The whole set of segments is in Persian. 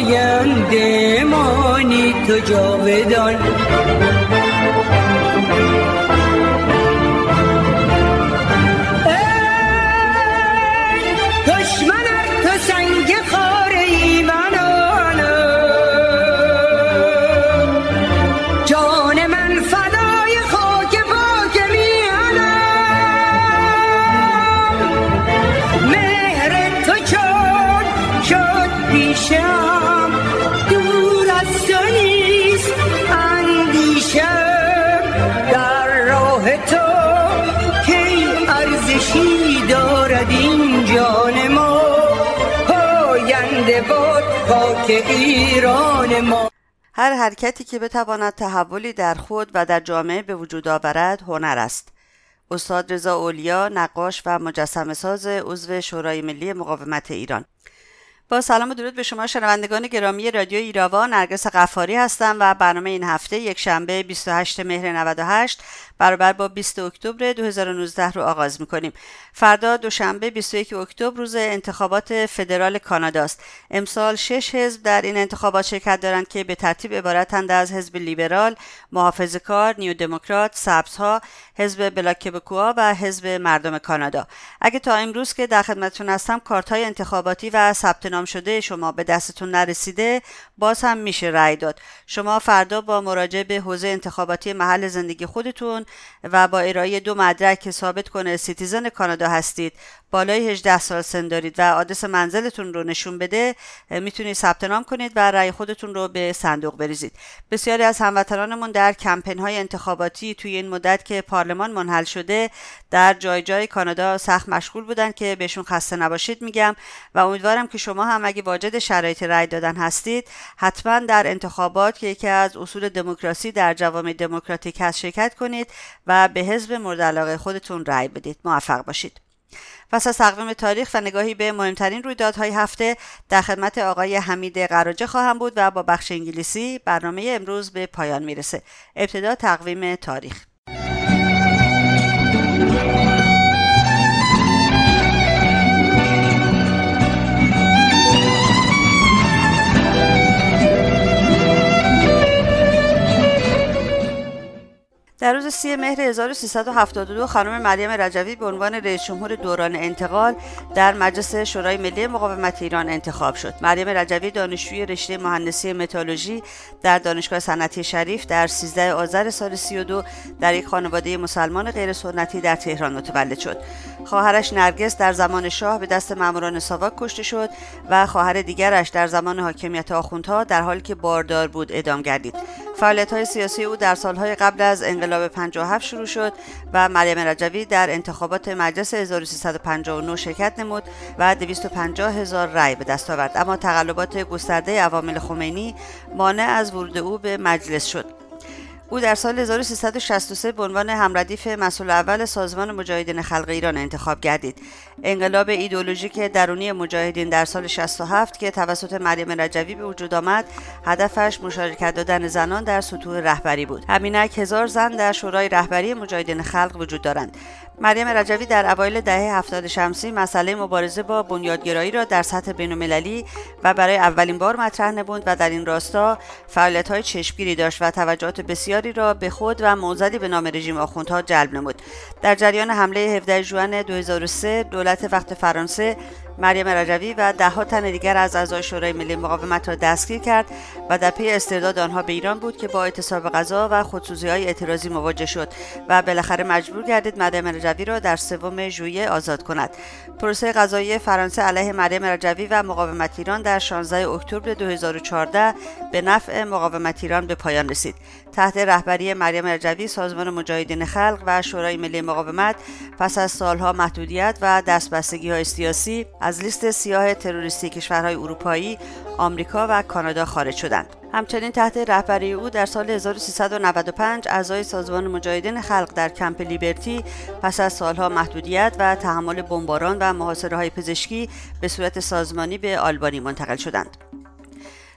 آینده مانی تو جاودان. ایران ما هر حرکتی که بتواند تحولی در خود و در جامعه به وجود آورد هنر است. استاد رضا اولیا نقاش و مجسم ساز عضو شورای ملی مقاومت ایران. با سلام و درود به شما شنوندگان گرامی رادیو ایراوا نرگس قفاری هستم و برنامه این هفته یک شنبه 28 مهر 98 برابر با 20 اکتبر 2019 رو آغاز می‌کنیم. فردا دوشنبه 21 اکتبر روز انتخابات فدرال کانادا است. امسال شش حزب در این انتخابات شرکت دارند که به ترتیب عبارتند از حزب لیبرال محافظ کار New Democrat سبزها حزب Bloc Québécois و حزب مردم کانادا. اگه تا امروز که در خدمتتون هستم کارت های انتخاباتی و ثبت نام شده شما به دستتون نرسیده باز هم میشه رأی داد. شما فردا با مراجعه به حوزه انتخاباتی محل زندگی خودتون و با ارائه دو مدرک که ثابت کنه citizen کانادا هستید. بالای 18 سال سن دارید و آدرس منزلتون رو نشون بده. می‌تونید ثبت نام کنید و رأی خودتون رو به صندوق بریزید. بسیاری از هموطنانمون در کمپین های انتخاباتی توی این مدت که پارلمان منحل شده در جای جای کانادا سخت مشغول بودن که بهشون خسته نباشید میگم و امیدوارم که شما هم اگه واجد شرایط رأی دادن هستید حتما در انتخابات که یکی از اصول دموکراسی در جوامع دموکراتیک هست شرکت کنید و به حزب مورد علاقه خودتون رأی بدید. موفق باشید. پس از تقویم تاریخ و نگاهی به مهمترین رویدادهای هفته در خدمت آقای حمید قراجه خواهم بود و با بخش انگلیسی برنامه امروز به پایان می‌رسه. ابتدا تقویم تاریخ. در روز سی مهر 1372 خانم مریم رجوی به عنوان رئیس جمهور دوران انتقال در مجلس شورای ملی مقاومت ایران انتخاب شد. مریم رجوی دانشجوی رشته مهندسی متالوژی در دانشگاه صنعتی شریف در 13 آذر سال 32 در یک خانواده مسلمان غیر سنتی در تهران متولد شد. خواهرش نرگس در زمان شاه به دست ماموران ساواک کشته شد و خواهر دیگرش در زمان حاکمیت آخوندها در حالی که باردار بود اعدام گردید. فعالیت های سیاسی او در سالهای قبل از انقلاب 57 شروع شد و مریم رجوی در انتخابات مجلس 1359 شرکت نمود و 250 هزار رأی به دست آورد. اما تقلبات گسترده عوامل خمینی مانع از ورود او به مجلس شد. او در سال 1363 به عنوان همردیف مسئول اول سازمان مجاهدین خلق ایران انتخاب گردید. انقلاب ایدولوژیک درونی مجاهدین در سال 67 که توسط مریم رجوی به وجود آمد، هدفش مشارکت دادن زنان در سطوح رهبری بود. همینک هزار زن در شورای رهبری مجاهدین خلق وجود دارند. مریم رجوی در اوایل دهه هفتاد شمسی مسئله مبارزه با بنیادگرایی را در سطح بینالمللی و برای اولین بار مطرح نمود و در این راستا فعالیت‌های چشمگیری داشت و توجهات بسیاری را به خود و موزدی به نام رژیم آخوندها جلب نمود. در جریان حمله 17 ژوئن 2003 دولت وقت فرانسه مریم رجوی و دهها تن دیگر از اعضای شورای ملی مقاومت را دستگیر کرد و در پی استرداد آنها به ایران بود که با اعتصاب غذا و خودسوزی های اعتراضی مواجه شد و بالاخره مجبور گردید مریم رجوی را در سوم ژوئیه آزاد کند. پروسه قضایی فرانسه علیه مریم رجوی و مقاومت ایران در 16 اکتبر 2014 به نفع مقاومت ایران به پایان رسید. تحت رهبری مریم رجوی سازمان مجاهدین خلق و شورای ملی مقاومت پس از سالها محدودیت و دستبستگی های سیاسی از لیست سیاه تروریستی کشورهای اروپایی، آمریکا و کانادا خارج شدند. همچنین تحت رهبری او در سال 1395 اعضای سازمان مجاهدین خلق در کمپ لیبرتی پس از سالها محدودیت و تحمل بمباران و محاصره های پزشکی به صورت سازمانی به آلبانی منتقل شدند.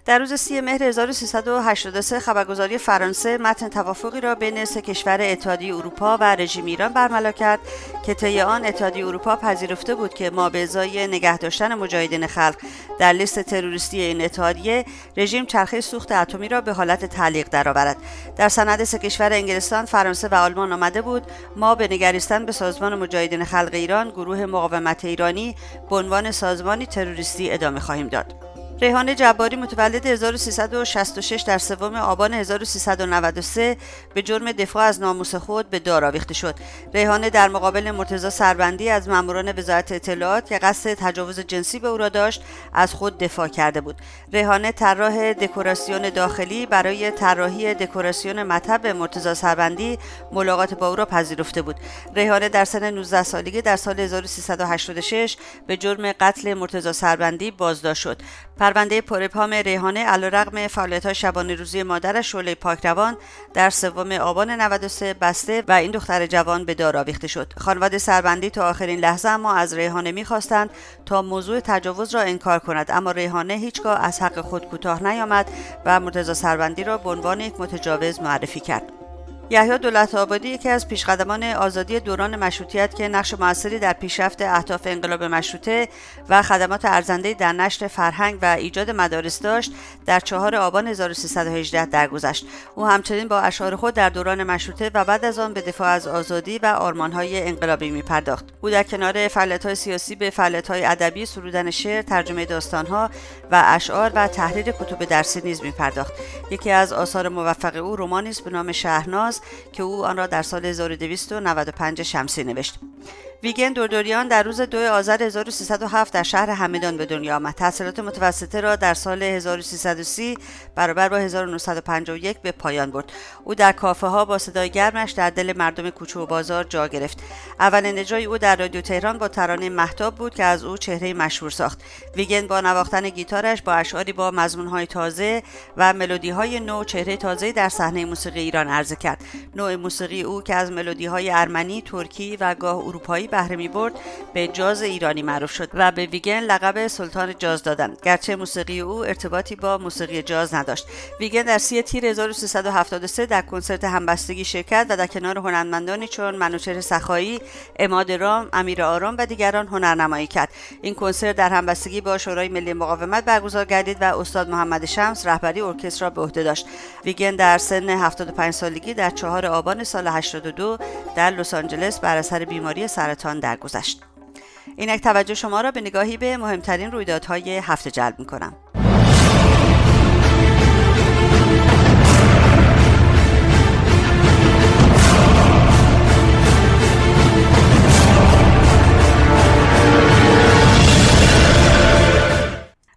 در روز سی مهر 1383 خبرگزاری فرانسه متن توافقی را بین سه کشور اتحادیه اروپا و رژیم ایران برملا کرد که طی آن اتحادیه اروپا پذیرفته بود که ما به ازای نگه داشتن مجاهدین خلق در لیست تروریستی این اتحادیه رژیم چرخه سوخت اتمی را به حالت تعلیق درآورد. در سند سه کشور انگلستان فرانسه و آلمان آمده بود ما به نگریستن به سازمان مجاهدین خلق ایران گروه مقاومت ایرانی به عنوان سازمانی تروریستی ادامه خواهیم داد. ریحان جباری متولد 1366 در سوم آبان 1393 به جرم دفاع از ناموس خود به دار آویخته شد. ریحانه در مقابل مرتضی سربندی از ماموران وزارت اطلاعات که قصد تجاوز جنسی به او را داشت از خود دفاع کرده بود. ریحانه طراح دکوراسیون داخلی برای طراحی دکوراسیون مطب مرتضی سربندی ملاقات با او را پذیرفته بود. ریحانه در سن 19 سالگی در سال 1386 به جرم قتل مرتضی سربندی بازداشت شد. پرونده پرپام ریحانه علیرغم فعالیت‌های شبانه روزی مادرش شعله پاکروان در سوم آبان 93 بسته و این دختر جوان به دار آویخته شد. خانواده سربندی تا آخرین لحظه اما از ریحانه می‌خواستند تا موضوع تجاوز را انکار کند اما ریحانه هیچگاه از حق خود کوتاه نیامد و مرتضی سربندی را به عنوان یک متجاوز معرفی کرد. یحیی دولت آبادی یکی از پیشقدمان آزادی دوران مشروطیت که نقش موثری در پیشرفت اهداف انقلاب مشروطه و خدمات ارزنده در نشر فرهنگ و ایجاد مدارس داشت در چهار آبان 1318 درگذشت. او همچنین با اشعار خود در دوران مشروطه و بعد از آن به دفاع از آزادی و آرمانهای انقلابی می پرداخت او در کنار فعالیت‌های سیاسی به فعالیت‌های ادبی سرودن شعر ترجمه داستانها و اشعار و تحریر کتب درسی نیز می پرداخت یکی از آثار موفق او رمانی است به نام شهرناز که او آن را در سال 1295 شمسی نوشت. ویگن دوردوریان در روز 2 آذر 1307 در شهر همدان به دنیا آمد. تحصیلات متوسطه را در سال 1330 برابر با 1951 به پایان برد. او در کافه ها با صدای گرمش در دل مردم کوچه و بازار جا گرفت. اولین اجرای او در رادیو تهران با ترانه محتاب بود که از او چهره مشهور ساخت. ویگن با نواختن گیتارش با اشعاری با های تازه و ملودی های نو چهره تازه در صحنه موسیقی ایران عرضه کرد. نوع موسیقی او که از ملودی های ارمنی، ترکی و گاه اروپایی بهره می برد به جاز ایرانی معروف شد و به ویگن لقب سلطان جاز دادند گرچه موسیقی او ارتباطی با موسیقی جاز نداشت. ویگن در سی تیر 1373 در کنسرت همبستگی شرکت و در کنار هنرمندانی چون منوچهر سخایی اماد رام امیر آرام و دیگران هنرنمایی کرد. این کنسرت در همبستگی با شورای ملی مقاومت برگزار گردید و استاد محمد شمس رهبری ارکستر را به عهده داشت. ویگن در سن 75 سالگی در چهار آبان سال 82 در لس آنجلس بر اثر بیماری سرطان در درگذشت اینک توجه شما را به نگاهی به مهمترین رویدادهای هفته جلب می کنم.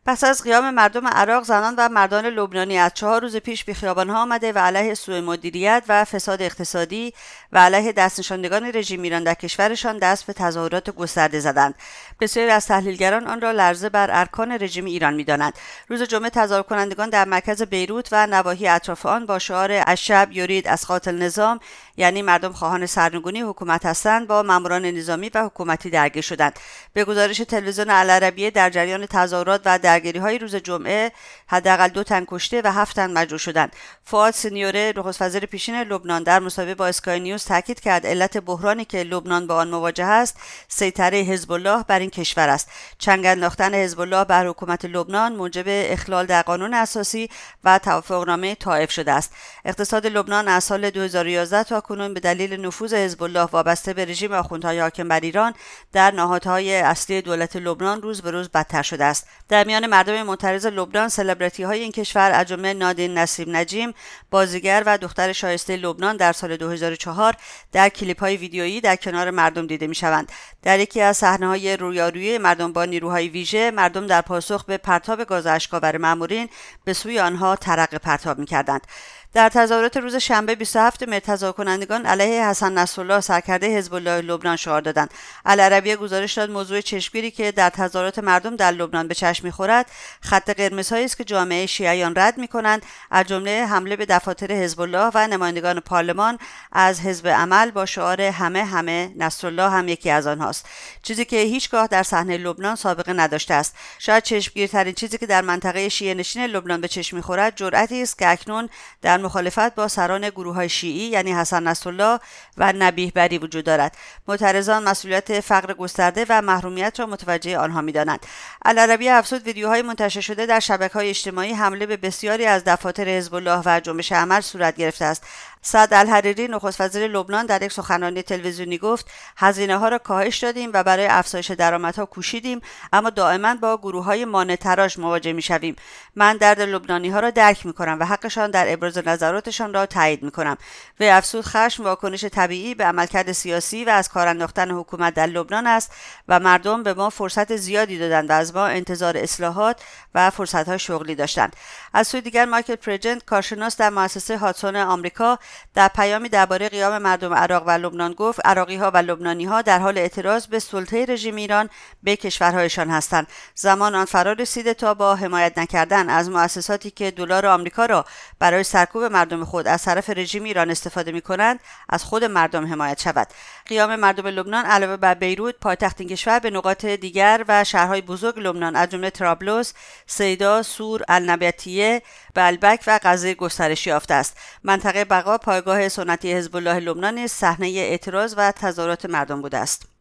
پس از قیام مردم عراق زنان و مردان لبنانی از چهار روز پیش به خیابانها آمده و علیه سوء مدیریت و فساد اقتصادی و علیه دستنشاندگان رژیم ایران در کشورشان دست به تظاهرات گسترده زدند. بسیاری از تحلیلگران آن را لرزه بر ارکان رژیم ایران می‌دانند. روز جمعه تظاهر کنندگان در مرکز بیروت و نواحی اطراف آن با شعار اشب یورید از قاتل نظام یعنی مردم خواهان سرنگونی حکومت هستند با ماموران نظامی و حکومتی درگیر شدند. به گزارش تلویزیون العربیه در جریان تظاهرات و درگیری های روز جمعه حداقل دو تن کشته و هفت تن مجروح شدند. فواد سینیوره نخست وزیر پیشین لبنان در مصاحبه با اسکای نیوز تاکید کرد علت بحرانی که لبنان با آن مواجه است سیطره حزب الله بر این کشور است. چنگ انداختن حزب الله بر حکومت لبنان موجب اخلال در قانون اساسی و توافقنامه طائف شده است. اقتصاد لبنان از سال 2011 تا کنون به دلیل نفوذ حزب الله وابسته به رژیم آخوندهای حاکم بر ایران در نهادهای اصلی دولت لبنان روز به روز بدتر شده است. در میان مردم معترض لبنان سلبریتی های این کشور از جمله نادین نسیم نجیم بازیگر و دختر شایسته لبنان در سال 2004 در کلیپ های ویدیویی در کنار مردم دیده می شوند در یکی از صحنه های رویارویی مردم با نیروهای ویژه مردم در پاسخ به پرتاب گاز اشکاور مامورین به سوی آنها ترق پرتاب می کردند در تظاهرات روز شنبه 27 مهر تظاهر کنندگان علیه حسن نصرالله سرکرده حزب الله لبنان شعار دادند. العربیه گزارش داد موضوع چشمگیری که در تظاهرات مردم در لبنان به چشم می‌خورد. خط قرمزهایی است که جامعه شیعیان رد می‌کنند. از جمله حمله به دفاتر حزب الله و نمایندگان پارلمان از حزب عمل با شعار همه همه نصرالله هم یکی از آنهاست. چیزی که هیچگاه در صحنه لبنان سابقه نداشته است. شاید چشمگیرترین چیزی که در منطقه شیعه نشین لبنان به چشم می‌خورد جرأتی است که اکنون در مخالفت با سران گروه های شیعی یعنی حسن نصرالله و نبیه بری وجود دارد. معترضان مسئولیت فقر گسترده و محرومیت را متوجه آنها می‌دانند. العربی افزود ویدیوهای منتشر شده در شبکه های اجتماعی حمله به بسیاری از دفاتر حزب الله و جنبش عمل صورت گرفته است. سعد الحریری نخست وزیر لبنان در یک سخنرانی تلویزیونی گفت هزینه ها را کاهش دادیم و برای افزایش درآمدها کوشیدیم اما دائما با گروه های مانع تراش مواجه می شویم من درد لبنانی ها را درک می کنم و حقشان در ابراز نظراتشان را تایید می کنم وی افسود خشم واکنش طبیعی به عملکرد سیاسی و از کار انداختن حکومت در لبنان است و مردم به ما فرصت زیادی دادند و از ما انتظار اصلاحات و فرصت های شغلی داشتند. از سوی دیگر مایکل پرجنت کارشناس در مؤسسه هاتسون آمریکا در پیامی درباره قیام مردم عراق و لبنان گفت عراقی ها و لبنانی ها در حال اعتراض به سلطه رژیم ایران به کشورهایشان هستند. زمان آن فرا رسیده تا با حمایت نکردن از مؤسساتی که دلار آمریکا را برای سرکوب مردم خود از طرف رژیم ایران استفاده می کنند از خود مردم حمایت شود. قیام مردم لبنان علاوه بر بیروت پایتخت این کشور به نقاط دیگر و شهرهای بزرگ لبنان از جمله ترابلوس سیدا سور النبتیه بلبک و غزه گسترش یافته است. منطقه بقا پایگاه سنتی حزب الله لبنان صحنه اعتراض و تظاهرات مردم بوده است.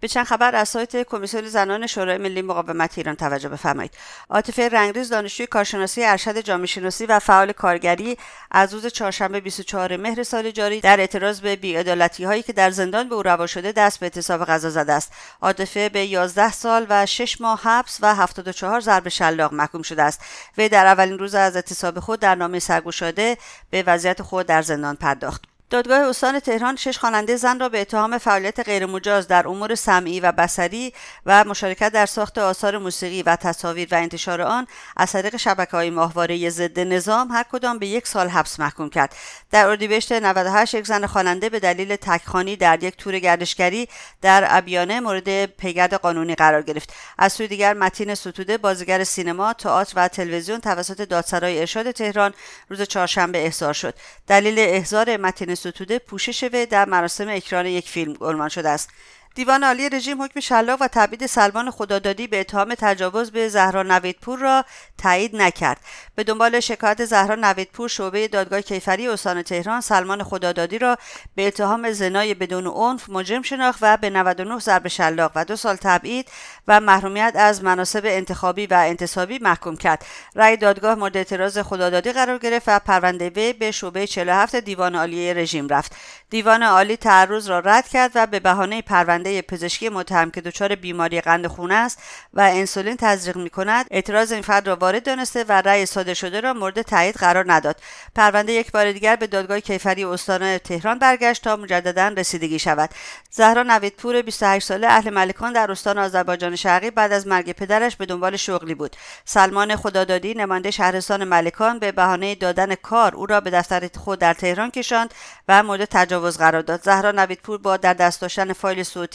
به چند خبر از سایت کمیسیون زنان شورای ملی مقاومت ایران توجه بفرمایید. عاطفه رنگریز دانشجوی کارشناسی ارشد جامعه شناسی و فعال کارگری از روز چهارشنبه 24 مهر سال جاری در اعتراض به بیعدالتی هایی که در زندان به او روا شده دست به اعتصاب غذا زده است. عاطفه به 11 سال و 6 ماه حبس و 74 ضرب شلاق محکوم شده است. وی در اولین روز از اعتصاب خود در نامه سرگشاده به وضعیت خود در زندان پرداخت. دادگاه استان تهران شش خواننده زن را به اتهام فعالیت غیرمجاز در امور سمعی و بصری و مشارکت در ساخت آثار موسیقی و تصاویر و انتشار آن از طریق شبکه های ماهواره ضد نظام هر کدام به یک سال حبس محکوم کرد. در اردیبهشت 98 یک زن خواننده به دلیل تکخانی در یک تور گردشگری در ابیانه مورد پیگرد قانونی قرار گرفت. از سوی دیگر متین ستوده بازیگر سینما تئاتر و تلویزیون توسط دادسرای ارشاد تهران روز چهارشنبه احضار شد. دلیل احضار متین ستوده پوشش وی در مراسم اکران یک فیلم عنوان شده است. دیوان عالی رژیم حکم شلاق و تبعید سلمان خدادادی به اتهام تجاوز به زهرا نویدپور را تایید نکرد. به دنبال شکایت زهرا نویدپور شعبه دادگاه کیفری استان تهران سلمان خدادادی را به اتهام زنای بدون عنف مجرم شناخت و به 99 ضرب شلاق و دو سال تبعید و محرومیت از مناسب انتخابی و انتصابی محکوم کرد. رأی دادگاه مورد اعتراض خدادادی قرار گرفت و پرونده وی به شعبه 47 دیوان عالی رژیم رفت. دیوان عالی تعرض را رد کرد و به بهانه پرونده پزشکی متهم که دچار بیماری قند خون است و انسولین تزریق می کند اعتراض این فرد را وارد دانسته و رأی صادر شده را مورد تایید قرار نداد. پرونده یک بار دیگر به دادگاه کیفری استان تهران برگشت تا مجددا رسیدگی شود. زهرا نویدپور 28 ساله اهل ملکان در استان آذربایجان شرقی بعد از مرگ پدرش به دنبال شغلی بود. سلمان خدادادی نماینده شهرستان ملکان به بهانه دادن کار او را به دفتر خود در تهران کشاند و مورد تجاوز قرار داد. زهرا نویدپور با در دست داشتن فایل صوتی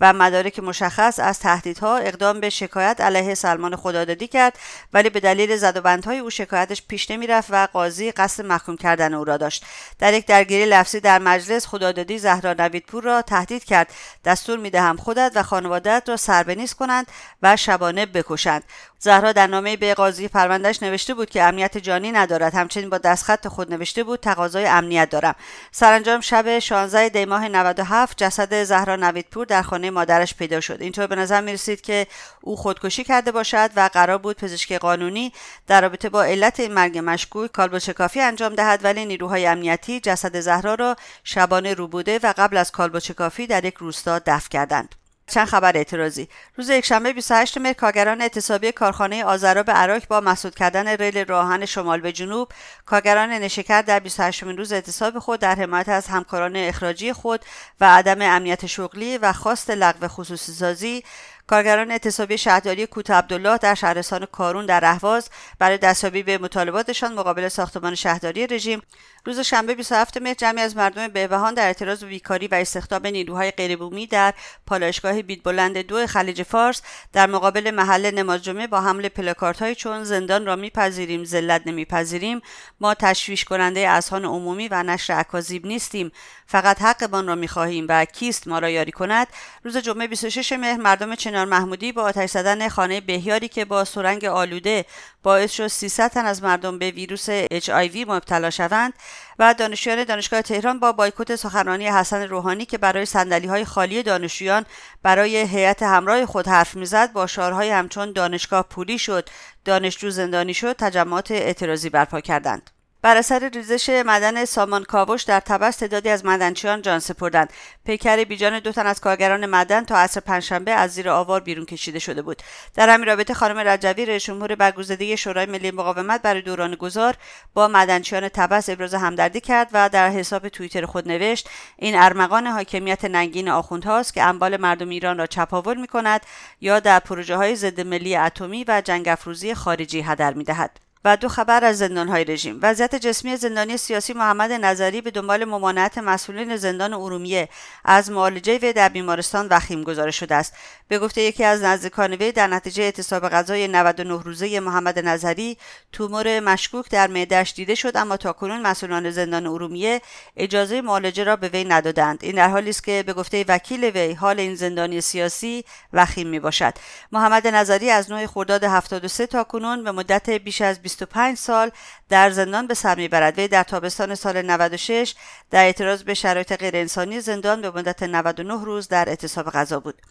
و مدارک مشخص از تهدیدها اقدام به شکایت علیه سلمان خدادادی کرد ولی به دلیل زدوبندهای او شکایتش پیش نمی‌رفت و قاضی قصد محکوم کردن او را داشت. در یک درگیری لفظی در مجلس خدادادی زهرا نویدپور را تهدید کرد. دستور می‌دهم خودت و خانوادت را سربنیز کنند و شبانه بکشند. زهرا در نامه به قاضی پروندهش نوشته بود که امنیت جانی ندارد. همچنین با دستخط خود نوشته بود تقاضای امنیت دارم. سرانجام شب 16 دی ماه 97 جسد زهرا نویدپور در خانه مادرش پیدا شد. اینطور به نظر می‌رسید که او خودکشی کرده باشد و قرار بود پزشک قانونی در رابطه با علت این مرگ مشکوک کالبدچکافی انجام دهد ولی نیروهای امنیتی جسد زهرا را شبانه روبوده و قبل از کالبدچکافی در یک روستا دفن کردند. چند خبر اعتراضی. روز یکشنبه 28 مهر کارگران اعتصابی کارخانه آذرا به عراق با مسدود کردن ریل راهن شمال به جنوب کارگران نشکر در 28 روز اعتصاب خود در حمایت از همکاران اخراجی خود و عدم امنیت شغلی و خواست لغو خصوصی سازی کارگران اعتصابی شهرداری کوت عبدالله در شهرستان کارون در اهواز برای دستیابی به مطالباتشان مقابل ساختمان شهرداری رژیم روز شنبه 27 مهر جمعی از مردم بهبهان در اعتراض به بیکاری و استخدام نیروهای غیربومی در پالایشگاه بیت بلند دو خلیج فارس در مقابل محل نماز جمعه با حمل پلاکاردهایی چون زندان را میپذیریم ذلت نمیپذیریم. ما تشویش کننده اذهان عمومی و نشر اکاذیب نیستیم. فقط حقمان را می‌خواهیم و کیست ما را یاری کند؟ روز جمعه 26 مهر مردم چنار محمودی با آتش زدن خانه بهیاری که با سرنگ آلوده باعث شد 300 تن از مردم به ویروس HIV مبتلا شوند و دانشجویان دانشگاه تهران با بایکوت سخنرانی حسن روحانی که برای سندلی های خالی دانشجویان برای هیئت همراه خود حرف می‌زد با شعارهای همچون دانشگاه پولی شد دانشجو زندانی شد تجمعات اعتراضی برپا کردند. بر اثر ریزش معدن سامان کاوش در تبس تعدادی از معدنچیان جان سپردند پیکر بیجان دو تن از کارگران معدن تا عصر پنجشنبه از زیر آوار بیرون کشیده شده بود در همین رابطه خانم رجوی رئیس جمهور برگزیده شورای ملی مقاومت برای دوران گذار با معدنچیان تبس ابراز همدردی کرد و در حساب توییتر خود نوشت این ارمغان حاکمیت ننگین آخوندهاست که اموال مردم ایران را چپاول می کند یا در پروژه های ضد ملی اتمی و جنگ افروزی خارجی هدر می دهد. و دو خبر از های رژیم. وضعیت جسمی زندانی سیاسی محمد نظری به دنبال ممانعت مسئولین زندان ارومیه از معالجه وی در بیمارستان وخیم گزارش شده است. به گفته یکی از نزدیکان وی در نتیجه اعتصاب غذای 99 روزه محمد نظری تومور مشکوک در معدهاش دیده شد اما تاکنون مسئولان زندان ارومیه اجازه معالجه را به وی ندادند. این در حالی است که به گفته وکیل وی حال این زندانی سیاسی وخیم می باشد محمد نظری از 9 خرداد 73 تا کنون به مدت بیش از 25 سال در زندان به سر می‌برد. وی در تابستان سال 96 در اعتراض به شرایط غیرانسانی زندان به مدت 99 روز در اعتصاب غذا بود.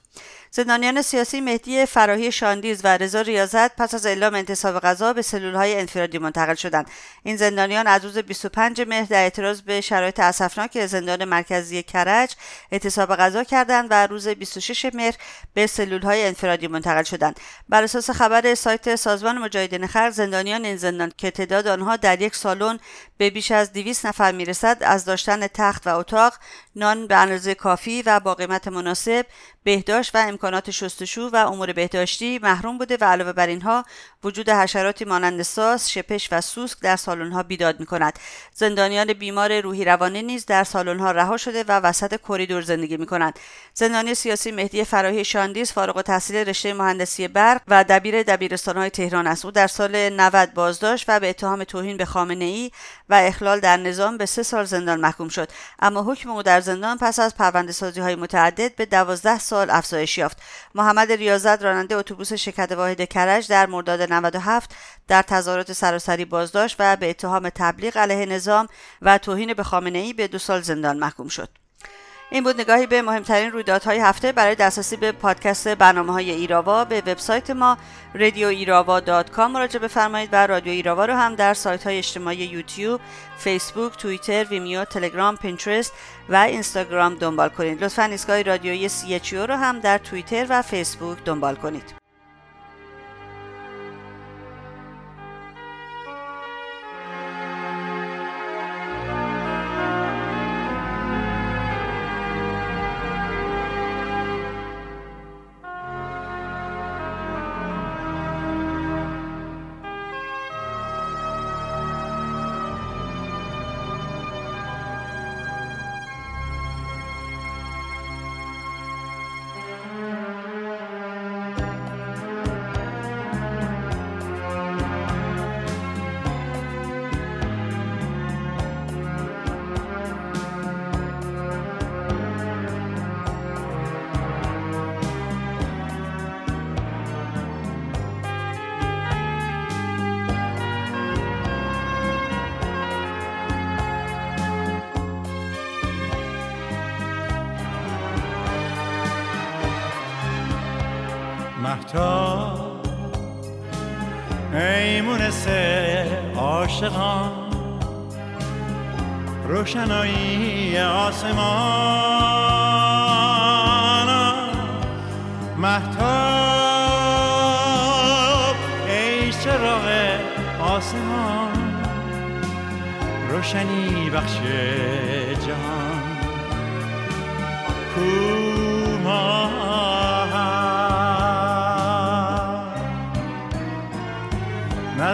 زندانیان سیاسی مهدی فراهی شاندیز و رضا ریاضت پس از اعلام انتصاب غذا به های انفرادی منتقل شدند. این زندانیان از روز 25 مهر در اعتراض به شرایط اسفناک زندان مرکزی کرج اعتصاب غذا کردند و روز 26 مهر به های انفرادی منتقل شدند. بر اساس خبر سایت سازمان مجاهدین خلق زندانیان این زندان که تعداد آنها در یک سالن به بیش از 200 نفر می‌رسد از داشتن تخت و اتاق نان به اندازه کافی و با قیمت مناسب بهداشت و امکانات شستشو و امور بهداشتی محروم بوده و علاوه بر اینها وجود حشراتی مانند ساس، شپش و سوسک در سالن‌ها بیداد می کند. زندانیان بیمار روحی روانی نیز در سالن‌ها رها شده و وسط کریدور زندگی می کنند. زندانی سیاسی مهدی فراهی شاندیز فارغ التحصیل رشته مهندسی برق و دبیر دبیرستان‌های تهران است. او در سال 90 بازداشت و به اتهام توهین به خامنه ای و اخلال در نظام به سه سال زندان محکوم شد. اما حکم او در زندان پس از پرونده های متعدد به 12 سال افزایش یافت. محمد ریاضت راننده اتوبوس شرکت واحد کرج در مرداد 97 در تظاهرات سراسری بازداشت و به اتهام تبلیغ علیه نظام و توهین به خامنه ای به دو سال زندان محکوم شد. این بود نگاهی به مهمترین رویدادهای هفته برای دسترسی به پادکست برنامه های ایراوا به وبسایت ما رادیو ایراوا مراجعه بفرمایید و رادیو ایراوا رو هم در سایت های اجتماعی یوتیوب، فیسبوک، توییتر، ویمیو، تلگرام، پینترست و اینستاگرام دنبال کنید. لطفا ایستگاه رادیویی سی رو هم در توییتر و فیسبوک دنبال کنید.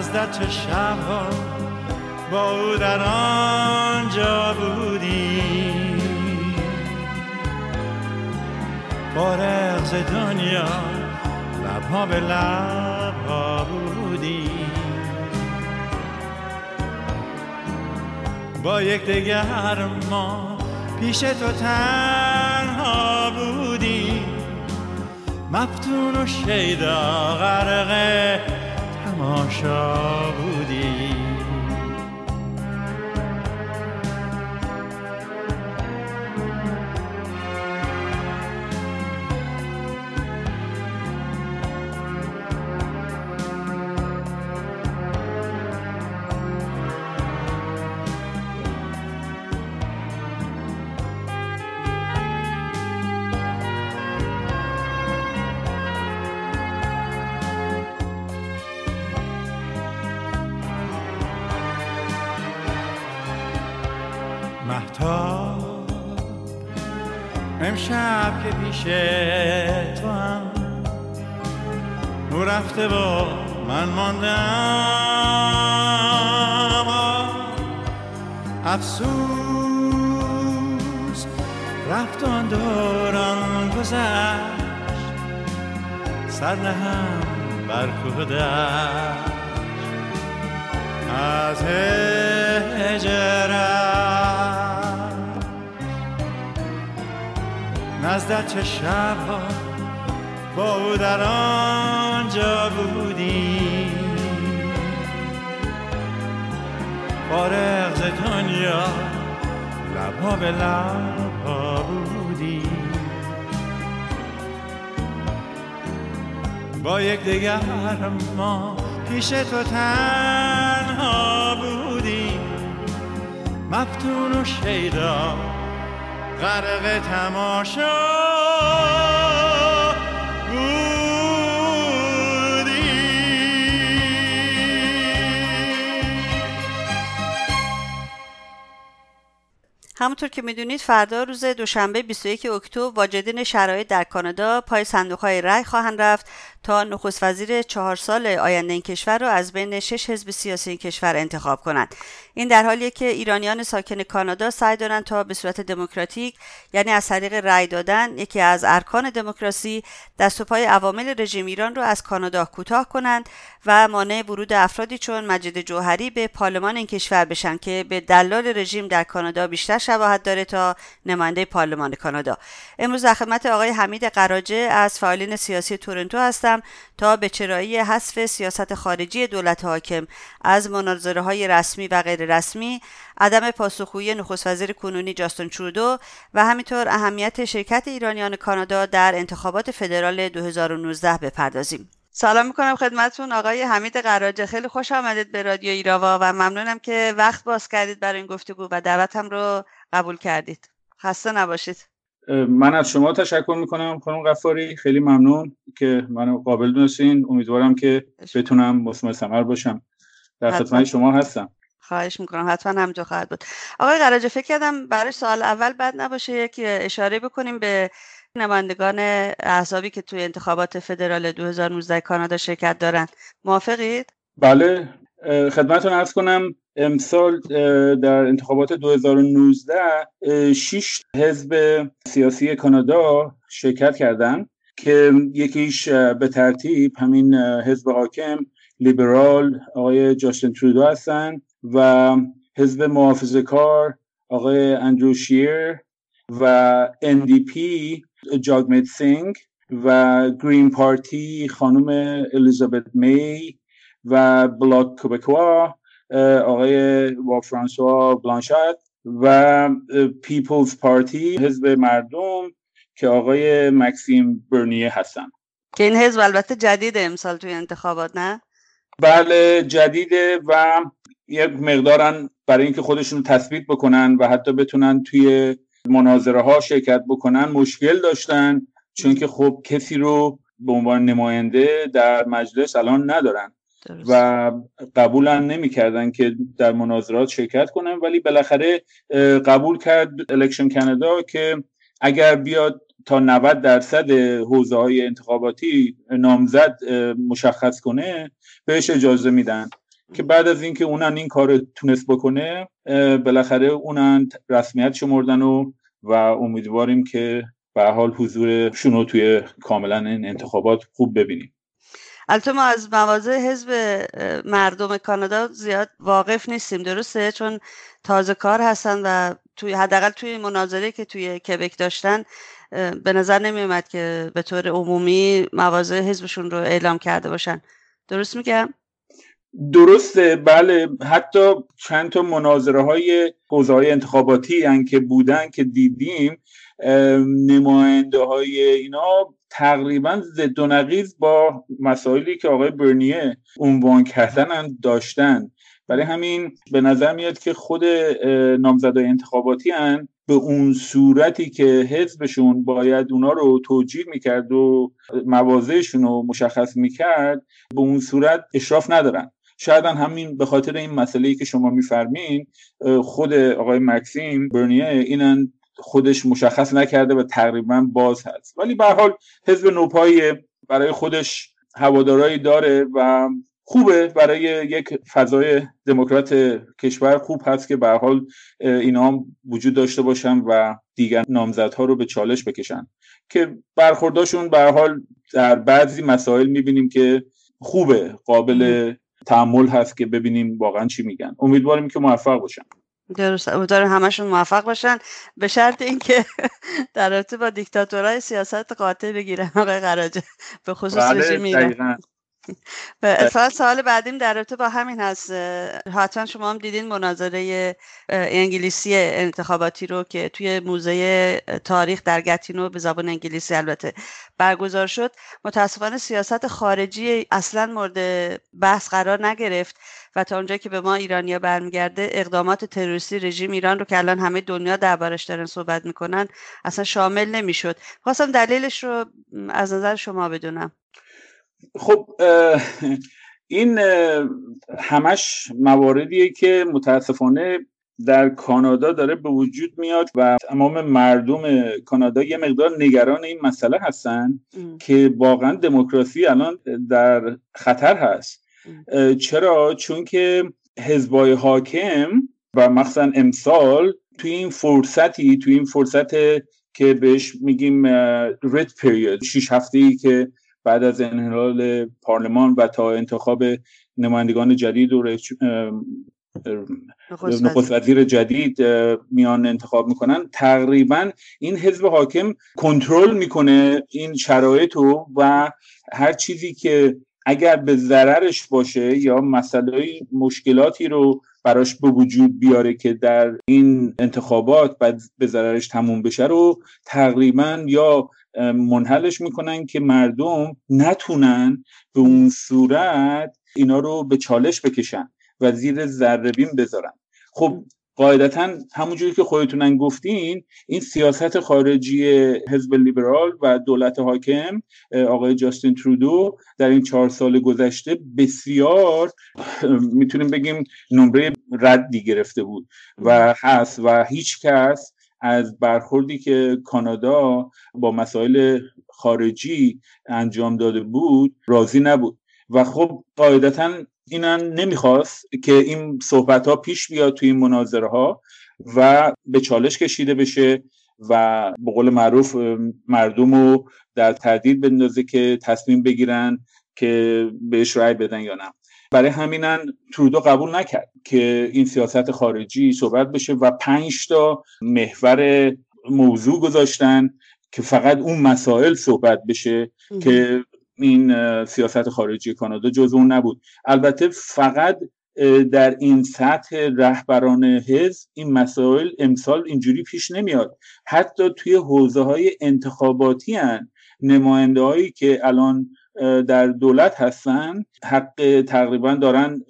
چه شبها با او در آنجا بودی. فارغ ز دنیا لبها به لبها بودی. با یک دگر ما پیش تو تنها بودی. مفتون و شیدا غرق تماشا ماندم افسوس رفت آن دوران گذشت. سر نهم بر از هجرت. نزدت چه شبها با او در آنجا بودی فارغ ز دنیا لبها به لبها بودی با یک دگر ما پیش تو تنها بودی مفتون و شیدا غرق تماشا. همونطور که می‌دونید فردا روز دوشنبه 21 اکتبر واجدین شرایط در کانادا پای صندوق های رای خواهند رفت. تا نخست وزیر چهار سال آینده این کشور را از بین شش حزب سیاسی این کشور انتخاب کنند. این در حالیه که ایرانیان ساکن کانادا سعی دارند تا به صورت دموکراتیک یعنی از طریق رأی دادن یکی از ارکان دموکراسی دست و پای عوامل رژیم ایران را از کانادا کوتاه کنند و مانع ورود افرادی چون مجید جوهری به پارلمان این کشور بشن که به دلال رژیم در کانادا بیشتر شباهت داره تا نماینده پارلمان کانادا. امروز در خدمت آقای حمید قراجه از فعالین سیاسی تورنتو هستم. تا به چرایی حذف سیاست خارجی دولت حاکم. از مناظره های رسمی و غیر رسمی عدم پاسخگویی نخست وزیر کنونی جاستون ترودو و همینطور اهمیت شرکت ایرانیان کانادا در انتخابات فدرال 2019 بپردازیم. سلام می‌کنم خدمتون آقای حمید قراجه. خیلی خوش آمدید به رادیو ایراوا و ممنونم که وقت باز کردید برای این گفتگو و دعوتم رو قبول کردید. خسته نباشید. من از شما تشکر می‌کنم خانم غفاری. خیلی ممنون که منو قابل دونستین. امیدوارم که بتونم مثمر ثمر باشم. در خدمت شما هستم. خواهش می‌کنم. حتما همجا خواهد بود. آقای قراجه فکر کردم برای سال اول بد نباشه یک اشاره بکنیم به نمایندگان احزابی که توی انتخابات فدرال 2019 کانادا شرکت دارن. موافقید؟ بله. خدمتتون ارز کنم امسال در انتخابات 2019 شش حزب سیاسی کانادا شرکت کردند که یکیش به ترتیب همین حزب حاکم لیبرال آقای جاستن ترودو هستن و حزب محافظه کار آقای اندرو شیر و NDP جاگمت سینگ و Green Party خانم الیزابت می و Bloc Québécois آقای با فرانسوا بلانشات و پیپلز پارتی حزب مردم که آقای مکسیم برنیه هستن. که این حزب البته جدید امسال توی انتخابات نه؟ بله جدیده و یک مقدارن برای اینکه خودشون تثبیت بکنن و حتی بتونن توی مناظره ها شرکت بکنن مشکل داشتن. چون که خب کسی رو به عنوان نماینده در مجلس الان ندارن. درست. و قبولن نمی‌کردن که در مناظرات شرکت کنن ولی بالاخره قبول کرد الکشن کانادا که اگر بیاد تا 90 درصد حوزه های انتخاباتی نامزد مشخص کنه بهش اجازه میدن که بعد از اینکه اونن این کار تونست بکنه بالاخره اونن رسمیت شمردن و و امیدواریم که به حال حضورشون رو توی کاملا این انتخابات خوب ببینیم البته ما از مواضع حزب مردم کانادا زیاد واقف نیستیم درسته؟ چون تازه کار هستن و توی حداقل توی مناظره که توی کبک داشتن به نظر نمی اومد که به طور عمومی مواضع حزبشون رو اعلام کرده باشن. درست میگم؟ درسته. بله. حتی چند تا مناظره های حوزه های انتخاباتی که بودن که دیدیم نماینده های اینا تقریبا ضد و نقیز با مسائلی که آقای برنیه عنوان کردن داشتن. برای همین به نظر میاد که خود نامزدهای انتخاباتی هن به اون صورتی که حزبشون باید اونا رو توجیه می‌کرد و موازهشون رو مشخص می‌کرد به اون صورت اشراف ندارن. شاید همین به خاطر این مسئله که شما میفرمین خود آقای مکسیم برنیه اینن خودش مشخص نکرده و تقریبا باز هست. ولی به حال حزب نوپایی برای خودش هوادارایی داره و خوبه. برای یک فضای دموکرات کشور خوب هست که به حال اینا وجود داشته باشن و دیگر نامزدها رو به چالش بکشن. که برخورداشون به حال در بعضی مسائل می‌بینیم که خوبه. قابل تحمل هست که ببینیم واقعا چی میگن. امیدواریم که موفق باشن. درست. امیدوارم همشون موفق باشن. به شرط اینکه در رابطه با دیکتاتورهای سیاست قاطع بگیرن آقای قراجه. به خصوص بله رژیم ایران. اتفاق سوال بعدیم در رابطه با همین هست. حتما شما هم دیدین مناظره انگلیسی انتخاباتی رو که توی موزه تاریخ در گتینو به زبان انگلیسی البته برگزار شد. متاسفانه سیاست خارجی اصلا مورد بحث قرار نگرفت. و تا اونجایی که به ما ایرانیا برمیگرده اقدامات تروریستی رژیم ایران رو که الان همه دنیا دربارش دارن صحبت می‌کنن اصلا شامل نمی‌شد. خواستم دلیلش رو از نظر شما بدونم. خب این همش مواردیه که متاسفانه در کانادا داره به وجود میاد و تمام مردم کانادا یه مقدار نگران این مسئله هستن که واقعا دموکراسی الان در خطر هست. چرا؟ چون که حزبای حاکم و مخصوصا امسال توی این فرصتی توی این فرصت که بهش میگیم رید پریود شیش هفته ای که بعد از انحلال پارلمان و تا انتخاب نمایندگان جدید و نخست وزیر. جدید میان انتخاب می‌کنن. تقریبا این حزب حاکم کنترل می‌کنه این شرایط رو و هر چیزی که اگر به ضررش باشه یا مسئله مشکلاتی رو براش به وجود بیاره که در این انتخابات بعد به ضررش تموم بشه رو تقریبا یا منحلش می‌کنن که مردم نتونن به اون صورت اینا رو به چالش بکشن و زیر ذربین بذارن. خب قاعدتا همونجوری که خودتونن گفتین این سیاست خارجی حزب لیبرال و دولت حاکم آقای جاستین ترودو در این چهار سال گذشته بسیار می‌تونیم بگیم نمره ردی گرفته بود و هست و هیچ کس از برخوردی که کانادا با مسائل خارجی انجام داده بود راضی نبود. و خب قاعدتا اینن نمی‌خواست که این صحبت ها پیش بیاد توی این مناظره ها و به چالش کشیده بشه و به قول معروف مردم رو در تردید بندازه که تصمیم بگیرن که بهش رأی بدن یا نه. برای همینن ترودو قبول نکرد که این سیاست خارجی صحبت بشه و پنج تا محور موضوع گذاشتن که فقط اون مسائل صحبت بشه که این سیاست خارجی کانادا جز اون نبود. البته فقط در این سطح رهبران حزب این مسائل امسال اینجوری پیش نمیاد. حتی توی حوزه های انتخاباتی هن نماینده هایی که الان در دولت هستن حق تقریبا دارن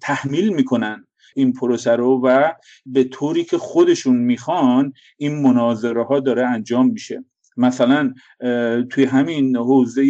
تحمیل می‌کنن این پروسه رو و به طوری که خودشون می‌خوان این مناظره ها داره انجام میشه. مثلا توی همین حوزه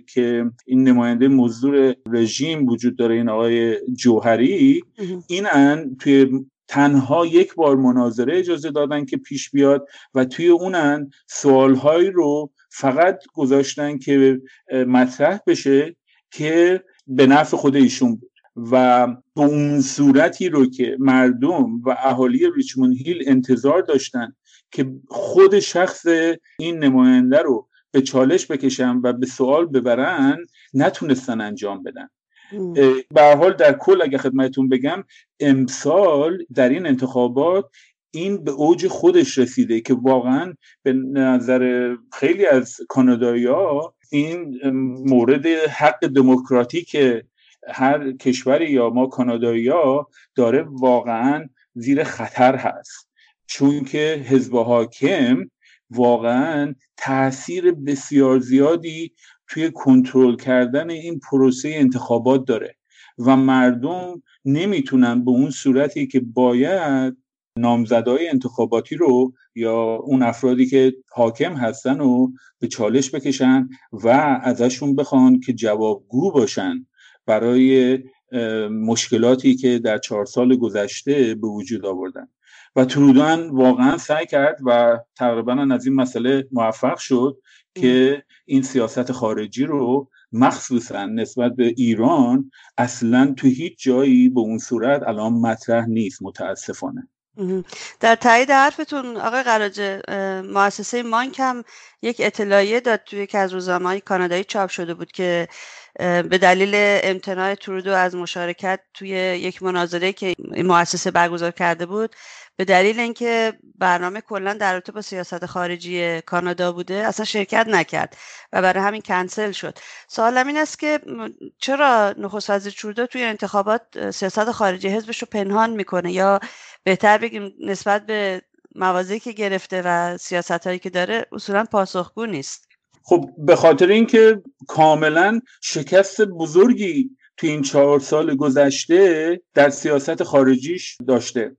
که این نماینده مزدور رژیم وجود داره این آقای جوهری اینن توی تنها یک بار مناظره اجازه دادن که پیش بیاد و توی اونن سوالهایی رو فقط گذاشتن که مطرح بشه که به نفع خود ایشون بود. و به اون صورتی رو که مردم و اهالی ریچموند هیل انتظار داشتن که خود شخص این نماینده رو به چالش بکشن و به سوال ببرن نتونستن انجام بدن. به حال در کل اگه خدمتتون بگم امسال در این انتخابات این به اوج خودش رسیده که واقعا به نظر خیلی از کانادایی ها این مورد حق دموکراتیک هر کشوری یا ما کانادایی ها داره واقعا زیر خطر هست. چون که حزب حاکم واقعا تاثیر بسیار زیادی توی کنترل کردن این پروسه انتخابات داره و مردم نمی‌تونن به اون صورتی که باید نامزدهای انتخاباتی رو یا اون افرادی که حاکم هستن رو به چالش بکشن و ازشون بخوان که جوابگو باشن برای مشکلاتی که در چهار سال گذشته به وجود آوردن. و ترودان واقعا سعی کرد و تقریبا از این مسئله موفق شد که این سیاست خارجی رو مخصوصا نسبت به ایران اصلا تو هیچ جایی به اون صورت الان مطرح نیست متاسفانه. در تایید حرفتون آقای قراجه مؤسسه مانک هم یک اطلاعیه داد توی یکی از روزنامه‌های کانادایی چاپ شده بود که به دلیل امتناع ترودو از مشارکت توی یک مناظره که این مؤسسه برگزار کرده بود به دلیل اینکه برنامه کلا در رابطه با سیاست خارجی کانادا بوده اصلا شرکت نکرد و برای همین کنسل شد. سوالم این است که چرا نخست وزیر ترودو توی انتخابات سیاست خارجی حزبش رو پنهان می‌کنه؟ یا بهتر بگیم نسبت به موازی که گرفته و سیاست هایی که داره اصولا پاسخگو نیست؟ خب به خاطر اینکه کاملا شکست بزرگی تو این چهار سال گذشته در سیاست خارجیش داشته.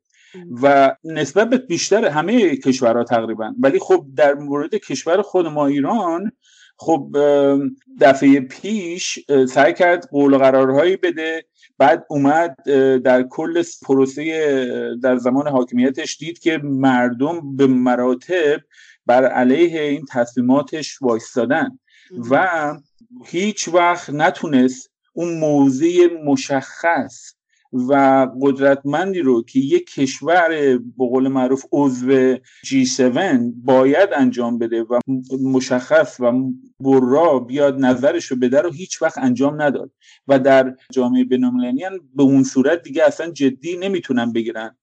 و نسبت به بیشتر همه کشورها تقریبا. ولی خب در مورد کشور خود ما ایران خب دفعه پیش سعی کرد قول و قرارهایی بده. بعد اومد در کل پروسه در زمان حاکمیتش دید که مردم به مراتب بر علیه این تصمیماتش وایستادن و هیچ وقت نتونست اون موضع مشخص و قدرتمندی رو که یک کشور به قول معروف عضو G7 باید انجام بده و مشخص و برا بیاد نظرش رو بده رو هیچ وقت انجام نداد. و در جامعه بینالمللی به اون صورت دیگه اصلا جدی نمی‌تونن بگیرن.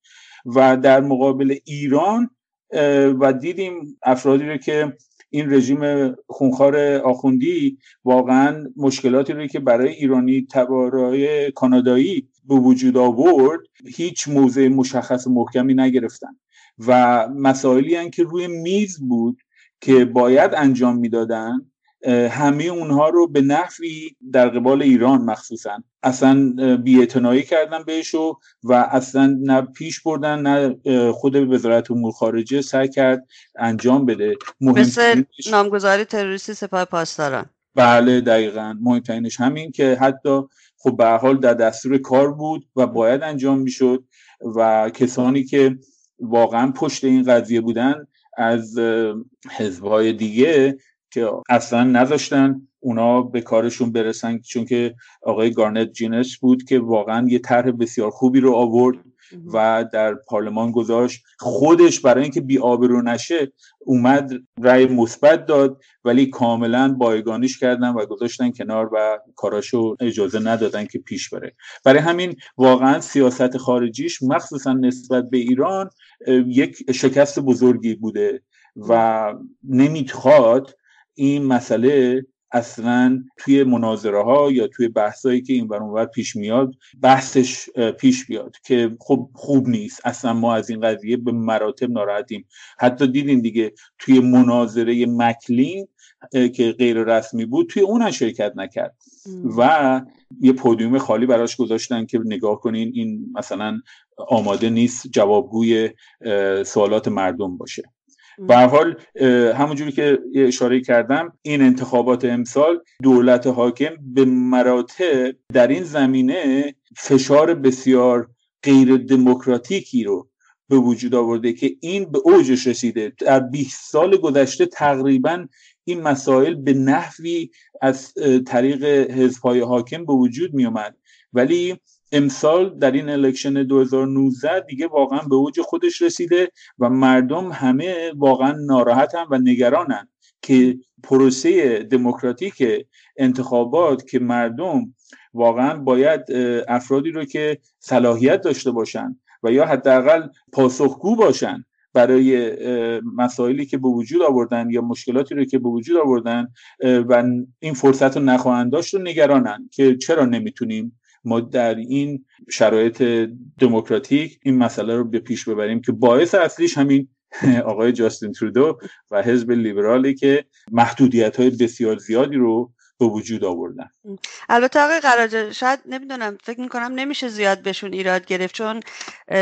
و در مقابل ایران و دیدیم افرادی رو که این رژیم خونخوار آخوندی واقعا مشکلاتی رو که برای ایرانی تبارای کانادایی به وجود آورد هیچ موضع مشخص محکمی نگرفتن. و مسائلی هن که روی میز بود که باید انجام می‌دادن همه اونها رو به نحوی در قبال ایران مخصوصا. اصلا بیاعتنایی کردن بهشو و اصلا نه پیش بردن نه خود وزارت امور خارجه سعی کرد انجام بده. مثل نامگذاری تروریستی سپاه پاسداران. بله دقیقا. مهمترینش همین که حتی خب به حال در دستور کار بود و باید انجام می‌شد و کسانی که واقعا پشت این قضیه بودن از حزبهای دیگه که اصلا نذاشتن اونا به کارشون برسن چون که آقای گارنت جینس بود که واقعا یه طرح بسیار خوبی رو آورد و در پارلمان گذاشت. خودش برای اینکه بی رو نشه اومد رأی مثبت داد ولی کاملا بایگانیش کردن و گذاشتن کنار و کاراشو اجازه ندادن که پیش بره. برای همین واقعا سیاست خارجیش مخصوصا نسبت به ایران یک شکست بزرگی بوده و نمی‌خواد این مسئله اصلا توی مناظره ها یا توی بحثایی که این برانور پیش میاد بحثش پیش بیاد که خب خوب نیست. اصلا ما از این قضیه به مراتب ناراحتیم. حتی دیدین دیگه توی مناظره مکلین که غیر رسمی بود توی اون شرکت نکرد. و یه پودیوم خالی براش گذاشتن که نگاه کنین این مثلا آماده نیست جوابگوی سوالات مردم باشه. به حال همونجوری که اشاره کردم این انتخابات امسال دولت حاکم به مراتب در این زمینه فشار بسیار غیر دموکراتیکی رو به وجود آورده که این به اوجش رسیده. در 20 سال گذشته تقریبا این مسائل به نحوی از طریق حزبهای حاکم به وجود می اومد ولی امسال در این الکشن 2019 دیگه واقعا به اوج خودش رسیده و مردم همه واقعا ناراحتن و نگرانن که پروسه دموکراتیک انتخابات که مردم واقعا باید افرادی رو که صلاحیت داشته باشن و یا حداقل پاسخگو باشن برای مسائلی که به وجود آوردن یا مشکلاتی رو که به وجود آوردن و این فرصت رو نخواهند داشت رو نگرانن که چرا نمی‌تونیم ما در این شرایط دموکراتیک این مسئله رو به پیش ببریم که باعث اصلیش همین آقای جاستین ترودو و حزب لیبرالی که محدودیت های بسیار زیادی رو به وجود آوردن. البته آقای قراجه شاید نمی‌دونم فکر می‌کنم نمیشه زیاد بهشون ایراد گرفت چون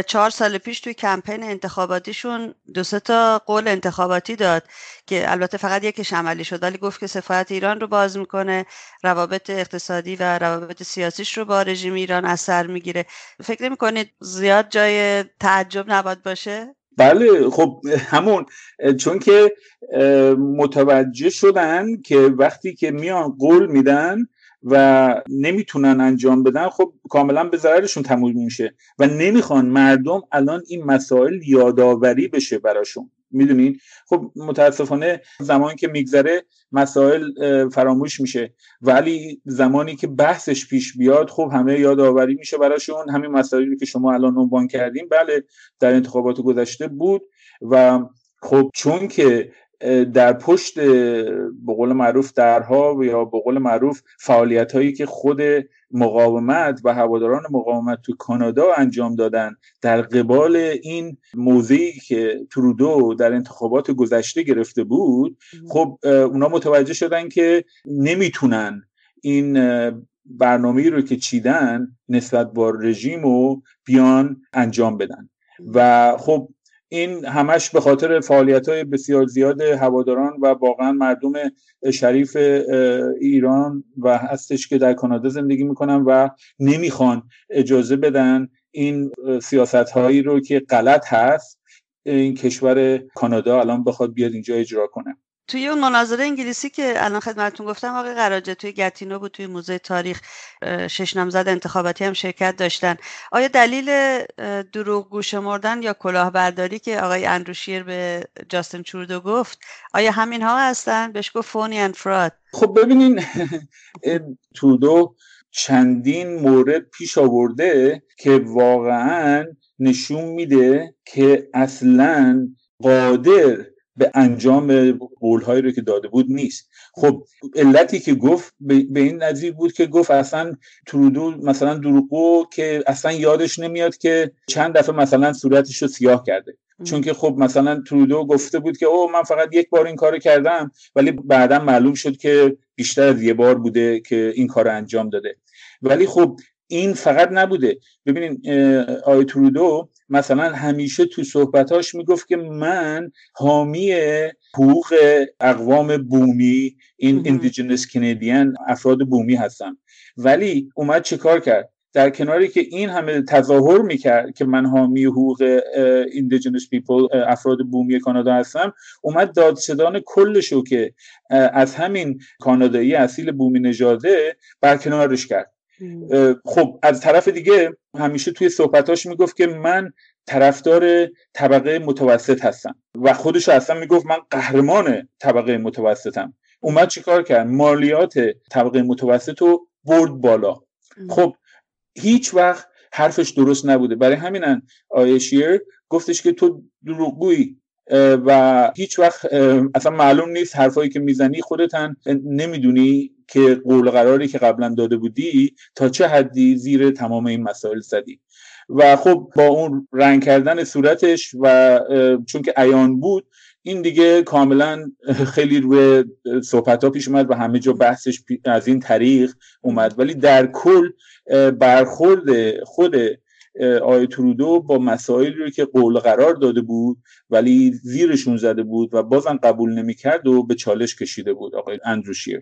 چهار سال پیش توی کمپین انتخاباتیشون دو سه تا قول انتخاباتی داد که البته فقط یکیش عملی شد ولی گفت که سفارت ایران رو باز می‌کنه روابط اقتصادی و روابط سیاسیش رو با رژیم ایران اثر می‌گیره. فکر نمی‌کنید زیاد جای تعجب نباد باشه؟ بله خب همون چون که متوجه شدن که وقتی که میان قول میدن و نمی‌تونن انجام بدن خب کاملا به ضررشون تموم میشه و نمی‌خوان مردم الان این مسائل یادآوری بشه براشون. می‌دونین؟ خب متاسفانه زمانی که میگذره مسائل فراموش میشه. ولی زمانی که بحثش پیش بیاد خب همه یادآوری میشه براشون. همین مسائلی که شما الان عنوان کردیم بله در انتخابات گذشته بود. و خب چون که در پشت به قول معروف درها یا به قول معروف فعالیت هایی که خود مقاومت و هواداران مقاومت تو کانادا انجام دادن در قبال این موضعی که ترودو در انتخابات گذشته گرفته بود خب اونا متوجه شدن که نمی‌تونن این برنامه رو که چیدن نسبت با رژیم و بیان انجام بدن. و خب این همش به خاطر فعالیت های بسیار زیاد هواداران و واقعا مردم شریف ایران و هستش که در کانادا زندگی می‌کنن و نمی‌خوان اجازه بدن این سیاست هایی رو که غلط هست این کشور کانادا الان بخواد بیاد اینجا اجرا کنه. توی اون مناظره انگلیسی که الان خدمتتون گفتم آقای قراجه توی گتینو بود توی موزه تاریخ شش نامزد انتخاباتی هم شرکت داشتن. آیا دلیل دروغ مردن یا کلاهبرداری که آقای اندروشیر به جاستن چوردو گفت آیا همین ها هستن؟ بهش گفت فونی اند فراد. خب ببینین تودو چندین مورد پیش آورده که واقعا نشون میده که اصلا قادر به انجام قولهایی رو که داده بود نیست. خب علتی که گفت به این نظیر بود که گفت اصلا ترودو مثلا دروغو که اصلا یادش نمیاد که چند دفعه مثلا صورتش رو سیاه کرده. چون که خب مثلا ترودو گفته بود که او من فقط یک بار این کار کردم ولی بعدا معلوم شد که بیشتر از یه بار بوده که این کار انجام داده. ولی خب این فقط نبوده. ببینین آقای ترودو مثلا همیشه تو صحبتاش می‌گفت که من حامی حقوق اقوام بومی indigenous Canadian افراد بومی هستم. ولی اومد چه کار کرد؟ در کناری که این همه تظاهر می‌کرد که من حامی حقوق indigenous people افراد بومی کانادا هستم اومد دادستان کلشو که از همین کانادایی اصیل بومی نژاده برکنارش کرد. خب از طرف دیگه همیشه توی صحبتاش می‌گفت که من طرفدار طبقه متوسط هستم و خودش اصلا می‌گفت من قهرمان طبقه متوسطم. اومد چیکار کرد؟ مالیات طبقه متوسط رو برد بالا. خب هیچ وقت حرفش درست نبوده. برای همینن آیه شیر گفتش که تو دروغگویی و هیچ وقت اصلا معلوم نیست حرفایی که می‌زنی خودتن نمی‌دونی که قول قراری که قبلا داده بودی تا چه حدی زیر تمام این مسائل زدی. و خب با اون رنگ کردن صورتش و چون که ایان بود این دیگه کاملا خیلی روی صحبت ها پیش اومد و همه جا بحثش از این طریق اومد. ولی در کل برخورد خود آقای ترودو با مسائلی رو که قول قرار داده بود ولی زیرشون زده بود و بازم قبول نمی‌کرد و به چالش کشیده بود. آقای اندروشیر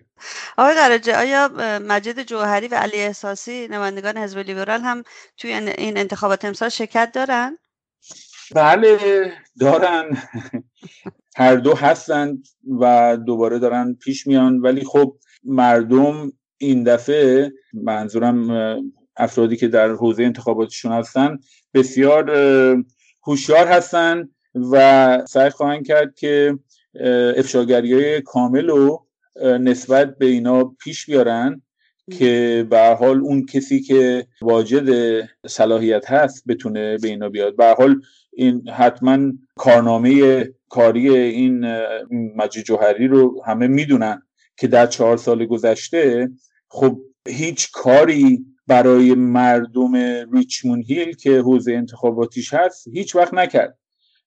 آقای قرجه آیا مجید جوهری و علی احساسی نمایندگان حزب لیبرال هم توی این انتخابات امسال شرکت دارن؟ بله دارن. هر دو هستند و دوباره دارن پیش میان. ولی خب مردم این دفعه منظورم افرادی که در حوزه انتخاباتشون هستن بسیار هوشیار هستن و سعی خواهند کرد که افشاگری های کامل رو نسبت به اینا پیش بیارن که به حال اون کسی که واجد صلاحیت هست بتونه به اینا بیاد. به حال این حتما کارنامه کاری این مجید جوهری رو همه می‌دونن که در چهار سال گذشته خب هیچ کاری برای مردم ریچمون هیل که حوزه انتخاباتیش هست هیچ وقت نکرد.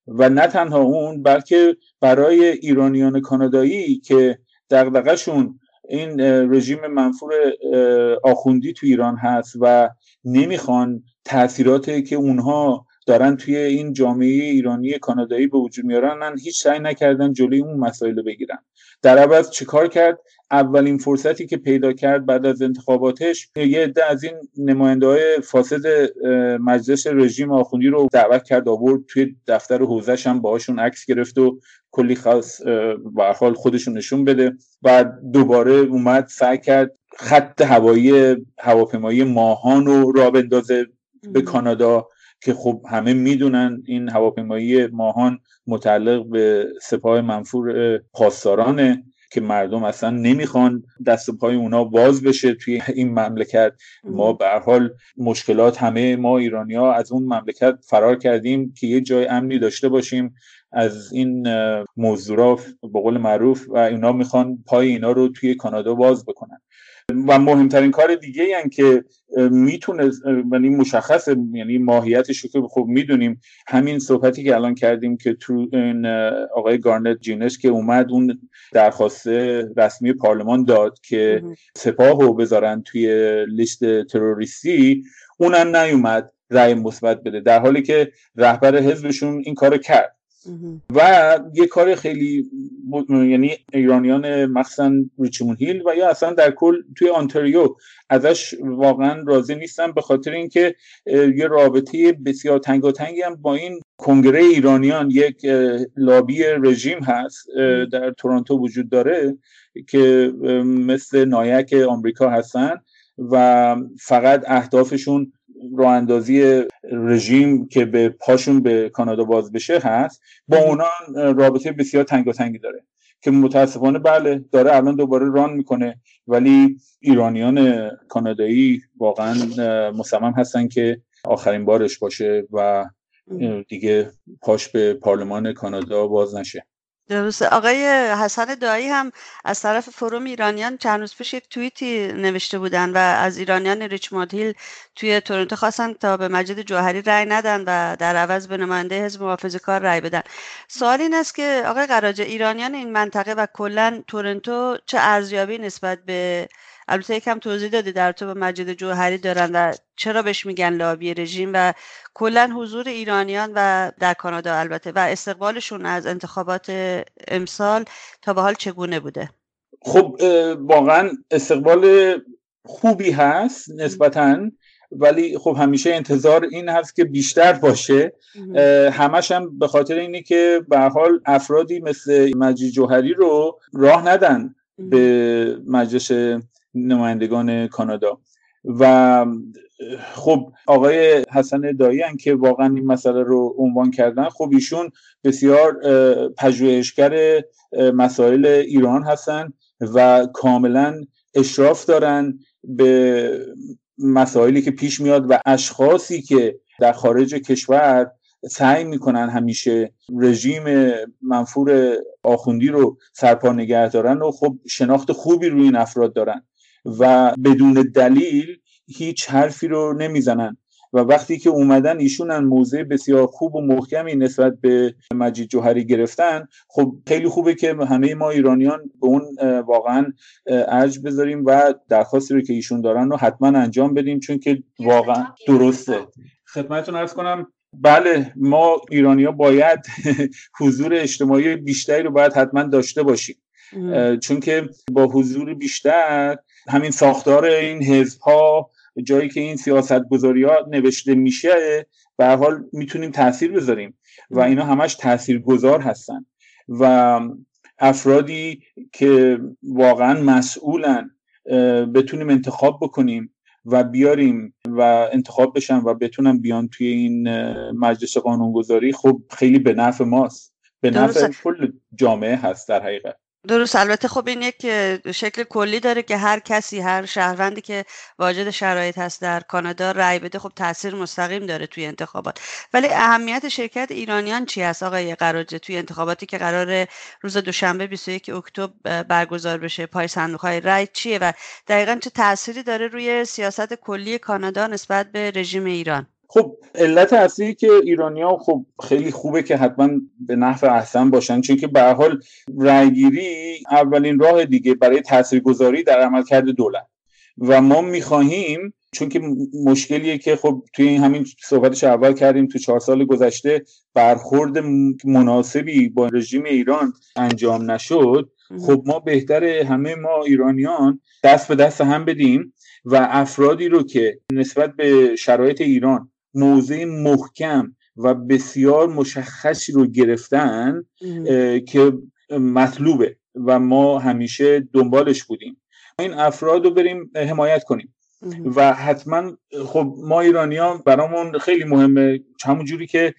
و نه تنها اون بلکه برای ایرانیان کانادایی که دغدغه‌شون این رژیم منفور آخوندی تو ایران هست و نمی‌خوان تاثیراتی که اونها دارن توی این جامعه ایرانی کانادایی به وجود میارن هیچ سعی نکردن جلوی اون مسائل رو بگیرن در عوض چیکار کرد؟ اولین فرصتی که پیدا کرد بعد از انتخاباتش یه عده از این نماینده های فاسد مجلس رژیم آخوندی رو دعوت کرد آورد توی دفتر حوزش هم باهاشون عکس گرفت و کلی خاص به حال خودشون نشون بده. بعد دوباره اومد سعی کرد خط هوایی هواپیمایی ماهان رو را بندازه به کانادا. که خب همه می‌دونن این هواپیمایی ماهان متعلق به سپاه منفور پاسدارانه که مردم اصلا نمی‌خوان دست پای اونا باز بشه توی این مملکت. ما به حال مشکلات همه ما ایرانیا از اون مملکت فرار کردیم که یه جای امنی داشته باشیم از این موضوع به قول معروف و اینا می‌خوان پای اینا رو توی کانادا باز بکنن. و مهمترین کار دیگه یعنی که می‌تونه یعنی مشخص یعنی ماهیتش رو که خب می‌دونیم همین صحبتی که الان کردیم که تو این آقای گارنت جینش که اومد اون درخواست رسمی پارلمان داد که سپاه رو بذارن توی لیست تروریستی اونم نیومد رأی مثبت بده. در حالی که رهبر حزبشون این کارو کرد. و یه کار خیلی یعنی ایرانیان مخصوصا ریچمون هیل و یا اصلا در کل توی آنتاریو ازش واقعا راضی نیستن به خاطر اینکه یه رابطه بسیار تنگاتنگی هم با این کنگره ایرانیان یک لابی رژیم هست در تورنتو وجود داره که مثل نایک آمریکا هستن و فقط اهدافشون راه اندازی رژیم که به پاشون به کانادا باز بشه هست با اونا رابطه بسیار تنگاتنگی داره که متاسفانه بله داره الان دوباره ران می‌کنه. ولی ایرانیان کانادایی واقعا مصمم هستن که آخرین بارش باشه و دیگه پاش به پارلمان کانادا باز نشه. درسته آقای حسن دایی هم از طرف فروم ایرانیان چند روز پیش یک توییتی نوشته بودن و از ایرانیان ریچموند هیل توی تورنتو خواستن تا به مجید جوهری رأی ندن و در عوض به نماینده حزب محافظه کار رأی بدن. سوال این است که آقای قراجه ایرانیان این منطقه و کلا تورنتو چه ارزیابی نسبت به البته یکم توضیح دادی در تو به مجید جوهری دارن و چرا بهش میگن لابی رژیم و کلا حضور ایرانیان و در کانادا البته و استقبالشون از انتخابات امسال تا به حال چگونه بوده؟ خب واقعا استقبال خوبی هست نسبتا ولی خب همیشه انتظار این هست که بیشتر باشه. همش هم به خاطر اینه که به حال افرادی مثل مجید جوهری رو راه ندن به مجلس نمایندگان کانادا. و خب آقای حسن دایی که واقعا این مسئله رو عنوان کردن خب ایشون بسیار پژوهشگر مسائل ایران هستن و کاملا اشراف دارن به مسائلی که پیش میاد و اشخاصی که در خارج کشور سعی می‌کنن همیشه رژیم منفور آخوندی رو سرپا نگه دارن و خب شناخت خوبی روی این افراد دارن. و بدون دلیل هیچ حرفی رو نمی‌زنن. و وقتی که اومدن ایشون موضع بسیار خوب و محکمی نسبت به مجید جوهری گرفتن خب خیلی خوبه که همه ما ایرانیان به اون واقعا ارج بذاریم و درخواستی رو که ایشون دارن رو حتما انجام بدیم چون که واقعا درسته. خدمتتون ارز کنم بله ما ایرانیا باید حضور اجتماعی بیشتری رو باید حتما داشته باشیم. چون که با حضور بیشتر همین ساختار این حزب ها جایی که این سیاست گذاری ها نوشته میشه به حال می‌تونیم تاثیر بذاریم و اینا همش تاثیر گذار هستن و افرادی که واقعا مسئولن بتونیم انتخاب بکنیم و بیاریم و انتخاب بشن و بتونن بیان توی این مجلس قانونگذاری. خب خیلی به نفع ماست. به نفع کل جامعه هست در حقیقت. درست. البته خب این یک شکل کلی داره که هر کسی هر شهروندی که واجد شرایط هست در کانادا رأی بده خب تاثیر مستقیم داره توی انتخابات. ولی اهمیت شرکت ایرانیان چی هست؟ آقای قراجه توی انتخاباتی که قرار روز دوشنبه 21 اکتبر برگزار بشه پای صندوق های رأی چیه و دقیقا چه تأثیری داره روی سیاست کلی کانادا نسبت به رژیم ایران؟ خب علت اصلی که ایرانیا خب خیلی خوبه که حتما به نحو احسن باشن چون که به حال رأیگیری اولین راه دیگه برای تاثیرگذاری در عملکرد دولت. و ما می‌خواهیم چون که مشکلیه که خب توی این همین صحبتش اول کردیم تو چهار سال گذشته برخورد مناسبی با رژیم ایران انجام نشد خب ما بهتر همه ما ایرانیان دست به دست هم بدیم و افرادی رو که نسبت به شرایط ایران موضع محکم و بسیار مشخصی رو گرفتن که مطلوبه و ما همیشه دنبالش بودیم. این افراد رو بریم حمایت کنیم. و حتما خب ما ایرانیان برامون خیلی مهمه. همون جوری که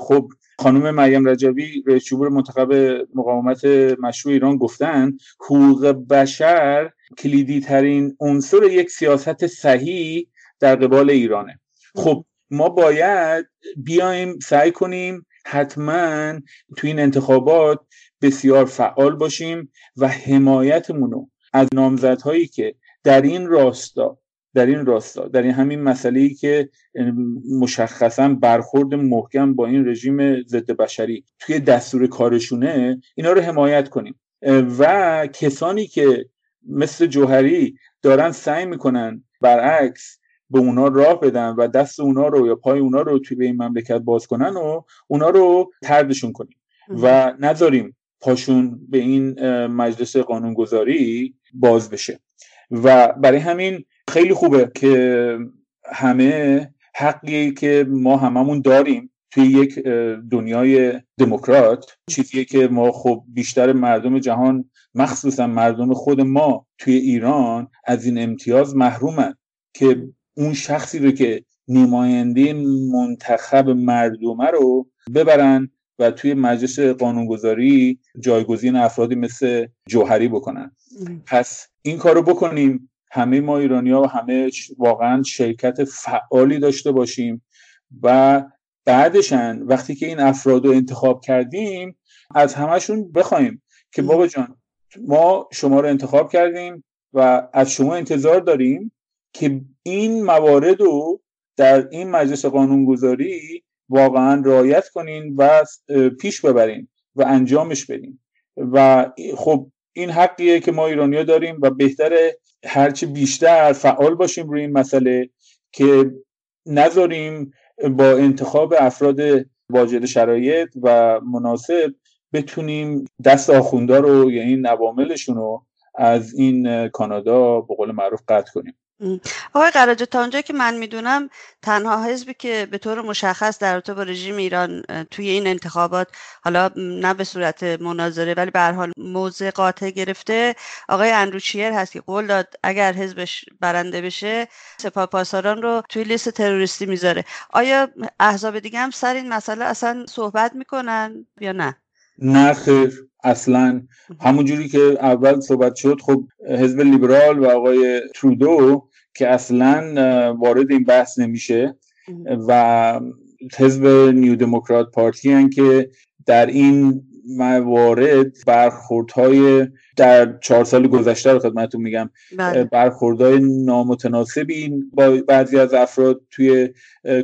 خب خانم مریم رجبی رئیس جمهور منتخب مقاومت مشروع ایران گفتن حقوق بشر کلیدی ترین عنصر یک سیاست صحیح در قبال ایرانه. خب ما باید بیایم سعی کنیم حتما تو این انتخابات بسیار فعال باشیم و حمایتمون رو از نامزدهایی که در این راستا در این راستا در این همین مسئله ای که مشخصا برخورد محکم با این رژیم ضد بشری توی دستور کارشونه اینا رو حمایت کنیم. و کسانی که مثل جوهری دارن سعی می‌کنن برعکس به اونا راه بدن و دست اونا رو یا پای اونا رو توی به این مملکت باز کنن و اونا رو تردشون کنیم. و نذاریم پاشون به این مجلس قانونگذاری باز بشه. و برای همین خیلی خوبه که همه حقی که ما هممون داریم توی یک دنیای دموکرات چیزیه که ما خب بیشتر مردم جهان مخصوصا مردم خود ما توی ایران از این امتیاز محرومن که اون شخصی رو که نماینده منتخب مردمه رو ببرن و توی مجلس قانونگذاری جایگزین افرادی مثل جوهری بکنن. پس این کار رو بکنیم. همه ما ایرانی ها و همه واقعا شرکت فعالی داشته باشیم و بعدشن وقتی که این افراد رو انتخاب کردیم از همشون بخوایم که بابا جان ما شما رو انتخاب کردیم و از شما انتظار داریم که این موارد رو در این مجلس قانونگذاری واقعا رعایت کنین و پیش ببرین و انجامش بدین. و خب این حقیه که ما ایرانیا داریم و بهتره هرچی بیشتر فعال باشیم روی این مسئله که نذاریم با انتخاب افراد واجد شرایط و مناسب بتونیم دست آخوندا رو یا این عواملشون رو از این کانادا به قول معروف قطع کنیم. آقای قراجه تا اونجایی که من می‌دونم تنها حزبی که به طور مشخص در رابطه با رژیم ایران توی این انتخابات حالا نه به صورت مناظره ولی به هر حال موضع قاطع گرفته آقای اندروچیر هست که قول داد اگر حزبش برنده بشه سپاه پاسداران رو توی لیست تروریستی می‌ذاره. آیا احزاب دیگه هم سر این مسئله اصلا صحبت می‌کنن یا نه؟ نه خیر اصلا. همون جوری که اول صحبت شد خب حزب لیبرال و آقای ترودو که اصلا وارد این بحث نمیشه. و حزب نیو دموکرات پارتی هن که در این موارد برخوردهای در چهار سال گذشته رو خدمتتون میگم بله. برخوردهای نامتناسبی با بعضی از افراد توی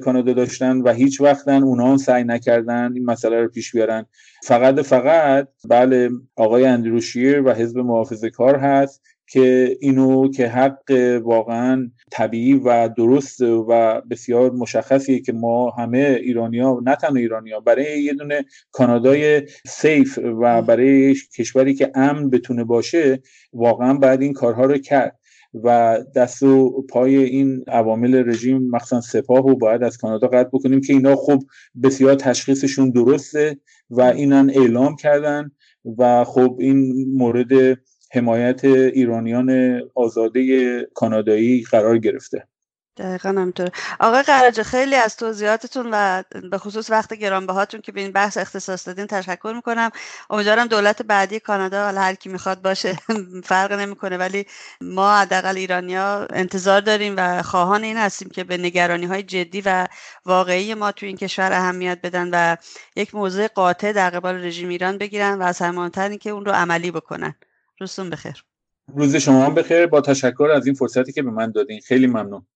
کانادا داشتن و هیچ وقتن اونها سعی نکردن این مسئله رو پیش بیارن. فقط فقط بله آقای اندروشیر و حزب محافظه کار هست که اینو که حق واقعا طبیعی و درست و بسیار مشخصیه که ما همه ایرانیا نه تنها ایرانیا برای یه دونه کانادای سیف و برای کشوری که امن بتونه باشه واقعا باید این کارها رو کرد و دست و پای این عوامل رژیم مخصوصا سپاه رو باید از کانادا قطع بکنیم که اینا خب بسیار تشخیصشون درسته و اینن اعلام کردن و خب این مورد حمایت ایرانیان آزاده کانادایی قرار گرفته. دقیقا همینطوره. آقای قراجه خیلی از توضیحاتتون و به خصوص وقت گرانبهاتون که به این بحث اختصاص دادین تشکر می‌کنم. امیدوارم دولت بعدی کانادا هر کی می‌خواد باشه فرق نمی‌کنه ولی ما حداقل ایرانیا انتظار داریم و خواهان این هستیم که به نگرانی های جدی و واقعی ما تو این کشور اهمیت بدن و یک موضع قاطع در قبال رژیم ایران بگیرن و از همانتر که اون رو عملی بکنن. روزتون بخیر. روز شما هم بخیر. با تشکر از این فرصتی که به من دادین. خیلی ممنون.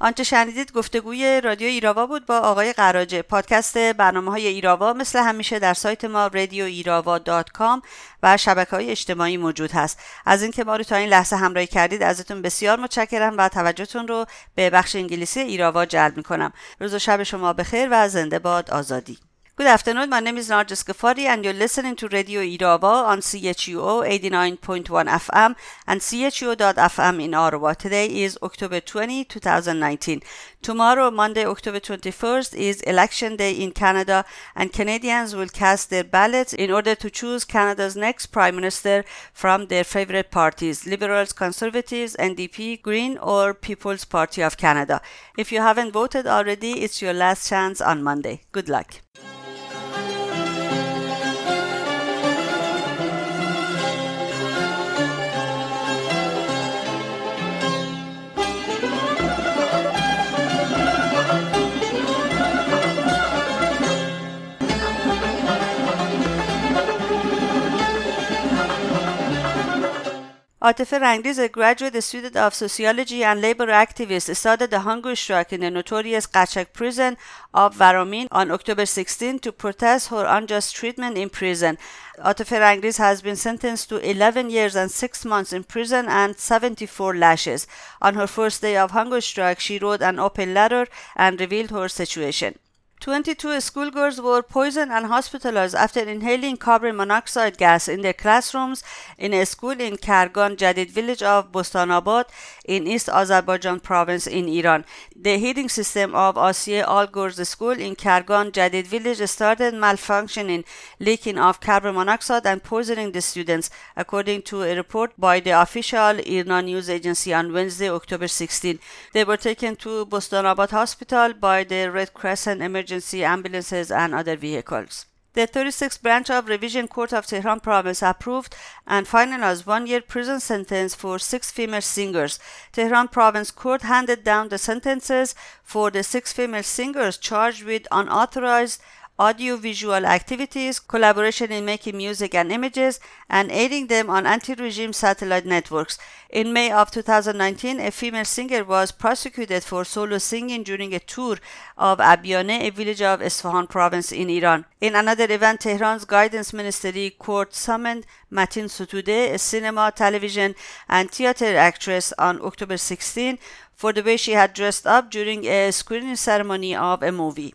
آنچه شنیدید گفتگوی رادیو ایراوا بود با آقای قراجه. پادکست برنامه های ایراوا مثل همیشه در سایت ما رادیو ایراوا دات کام و شبکه های اجتماعی موجود هست. از اینکه ما رو تا این لحظه همراهی کردید ازتون بسیار متشکرم و توجهتون رو به بخش انگلیسی ایراوا جلب می‌کنم. روز و شب شما بخیر و زنده باد آزادی. Good afternoon. My name is Narges Ghaffari, and you're listening to Radio Irava on CHUO 89.1 FM and CHUO.FM in Ottawa. Today is October 20, 2019. Tomorrow, Monday, October 21st, is Election Day in Canada, and Canadians will cast their ballots in order to choose Canada's next Prime Minister from their favorite parties Liberals, Conservatives, NDP, Green, or People's Party of Canada. If you haven't voted already, it's your last chance on Monday. Good luck. Rangdiz, a graduate student of sociology and labor activist, started the hunger strike in the notorious Kachak prison of Varamin on October 16 to protest her unjust treatment in prison. Rangdiz has been sentenced to 11 years and 6 months in prison and 74 lashes. On her first day of hunger strike, she wrote an open letter and revealed her situation. 22 schoolgirls were poisoned and hospitalized after inhaling carbon monoxide gas in their classrooms in a school in Kargan Jadid village of Bostanabad in East Azerbaijan province in Iran. The heating system of Asiye All Girls School in Kargan Jadid village started malfunctioning, leaking of carbon monoxide and poisoning the students, according to a report by the official Iran news agency on Wednesday, October 16. They were taken to Bostanabad Hospital by the Red Crescent Emergency emergency ambulances and other vehicles. The 36th branch of Revision Court of Tehran province approved and finalized one-year prison sentence for six female singers. Tehran province court handed down the sentences for the six female singers charged with unauthorized audiovisual activities, collaboration in making music and images, and aiding them on anti regime satellite networks. In May of 2019, a female singer was prosecuted for solo singing during a tour of Abiane, a village of Isfahan province in Iran. In another event, Tehran's guidance ministry court summoned Matin Sotude, a cinema, television, and theater actress, on October 16 for the way she had dressed up during a screening ceremony of a movie.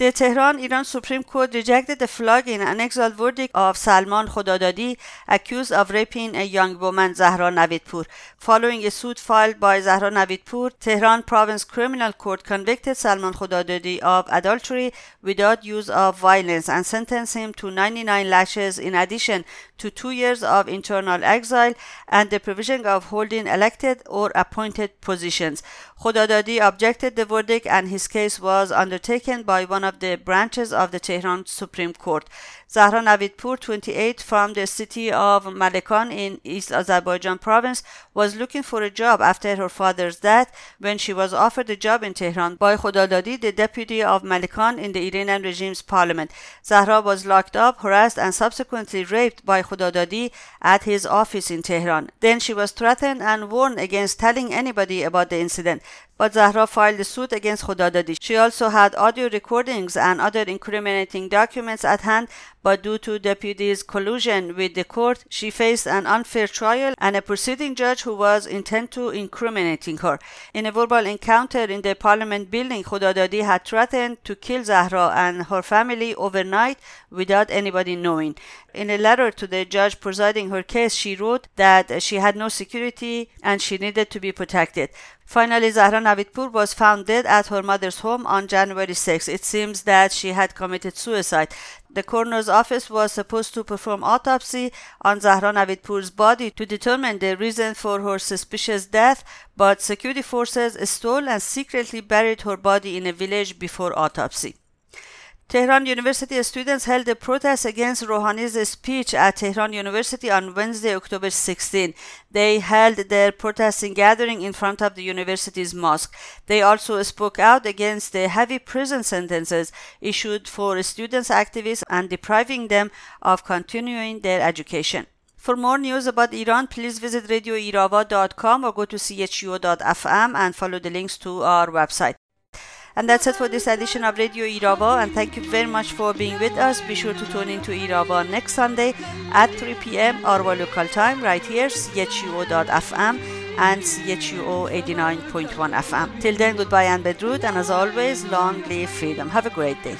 The Tehran Iran Supreme Court rejected the flogging and exile verdict of Salman Khodadadi, accused of raping a young woman, Zahra Navidpur. Following a suit filed by Zahra Navidpur, Tehran Province Criminal Court convicted Salman Khodadadi of adultery without use of violence and sentenced him to 99 lashes in addition to two years of internal exile and the provision of holding elected or appointed positions. Khodadadi objected the verdict and his case was undertaken by one of the branches of the Tehran Supreme Court. Zahra Navidpur, 28, from the city of Malekan in East Azerbaijan province, was looking for a job after her father's death when she was offered a job in Tehran by Khodadadi, the deputy of Malekan in the Iranian regime's parliament. Zahra was locked up, harassed, and subsequently raped by Khodadadi at his office in Tehran. Then she was threatened and warned against telling anybody about the incident but Zahra filed a suit against Khodadadi. She also had audio recordings and other incriminating documents at hand, but due to deputy's collusion with the court, she faced an unfair trial and a proceeding judge who was intent to incriminating her. In a verbal encounter in the parliament building, Khodadadi had threatened to kill Zahra and her family overnight without anybody knowing. In a letter to the judge presiding her case, she wrote that she had no security and she needed to be protected. Finally, Zahra Navidpur was found dead at her mother's home on January 6. It seems that she had committed suicide. The coroner's office was supposed to perform autopsy on Zahra Navidpur's body to determine the reason for her suspicious death, but security forces stole and secretly buried her body in a village before autopsy. Tehran University students held a protest against Rouhani's speech at Tehran University on Wednesday, October 16. They held their protesting gathering in front of the university's mosque. They also spoke out against the heavy prison sentences issued for students activists and depriving them of continuing their education. For more news about Iran, please visit radioirava.com or go to chuo.fm and follow the links to our website. And that's it for this edition of Radio Irava. And thank you very much for being with us. Be sure to tune in to Irava next Sunday at 3 p.m. our local time right here, chuo.fm and chuo 89.1 FM. Till then, goodbye and bedrood. And as always, long live freedom. Have a great day.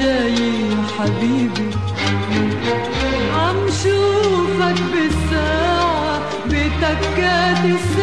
جاي حبيبي. عم شوفك بالساعة بتكات الساعة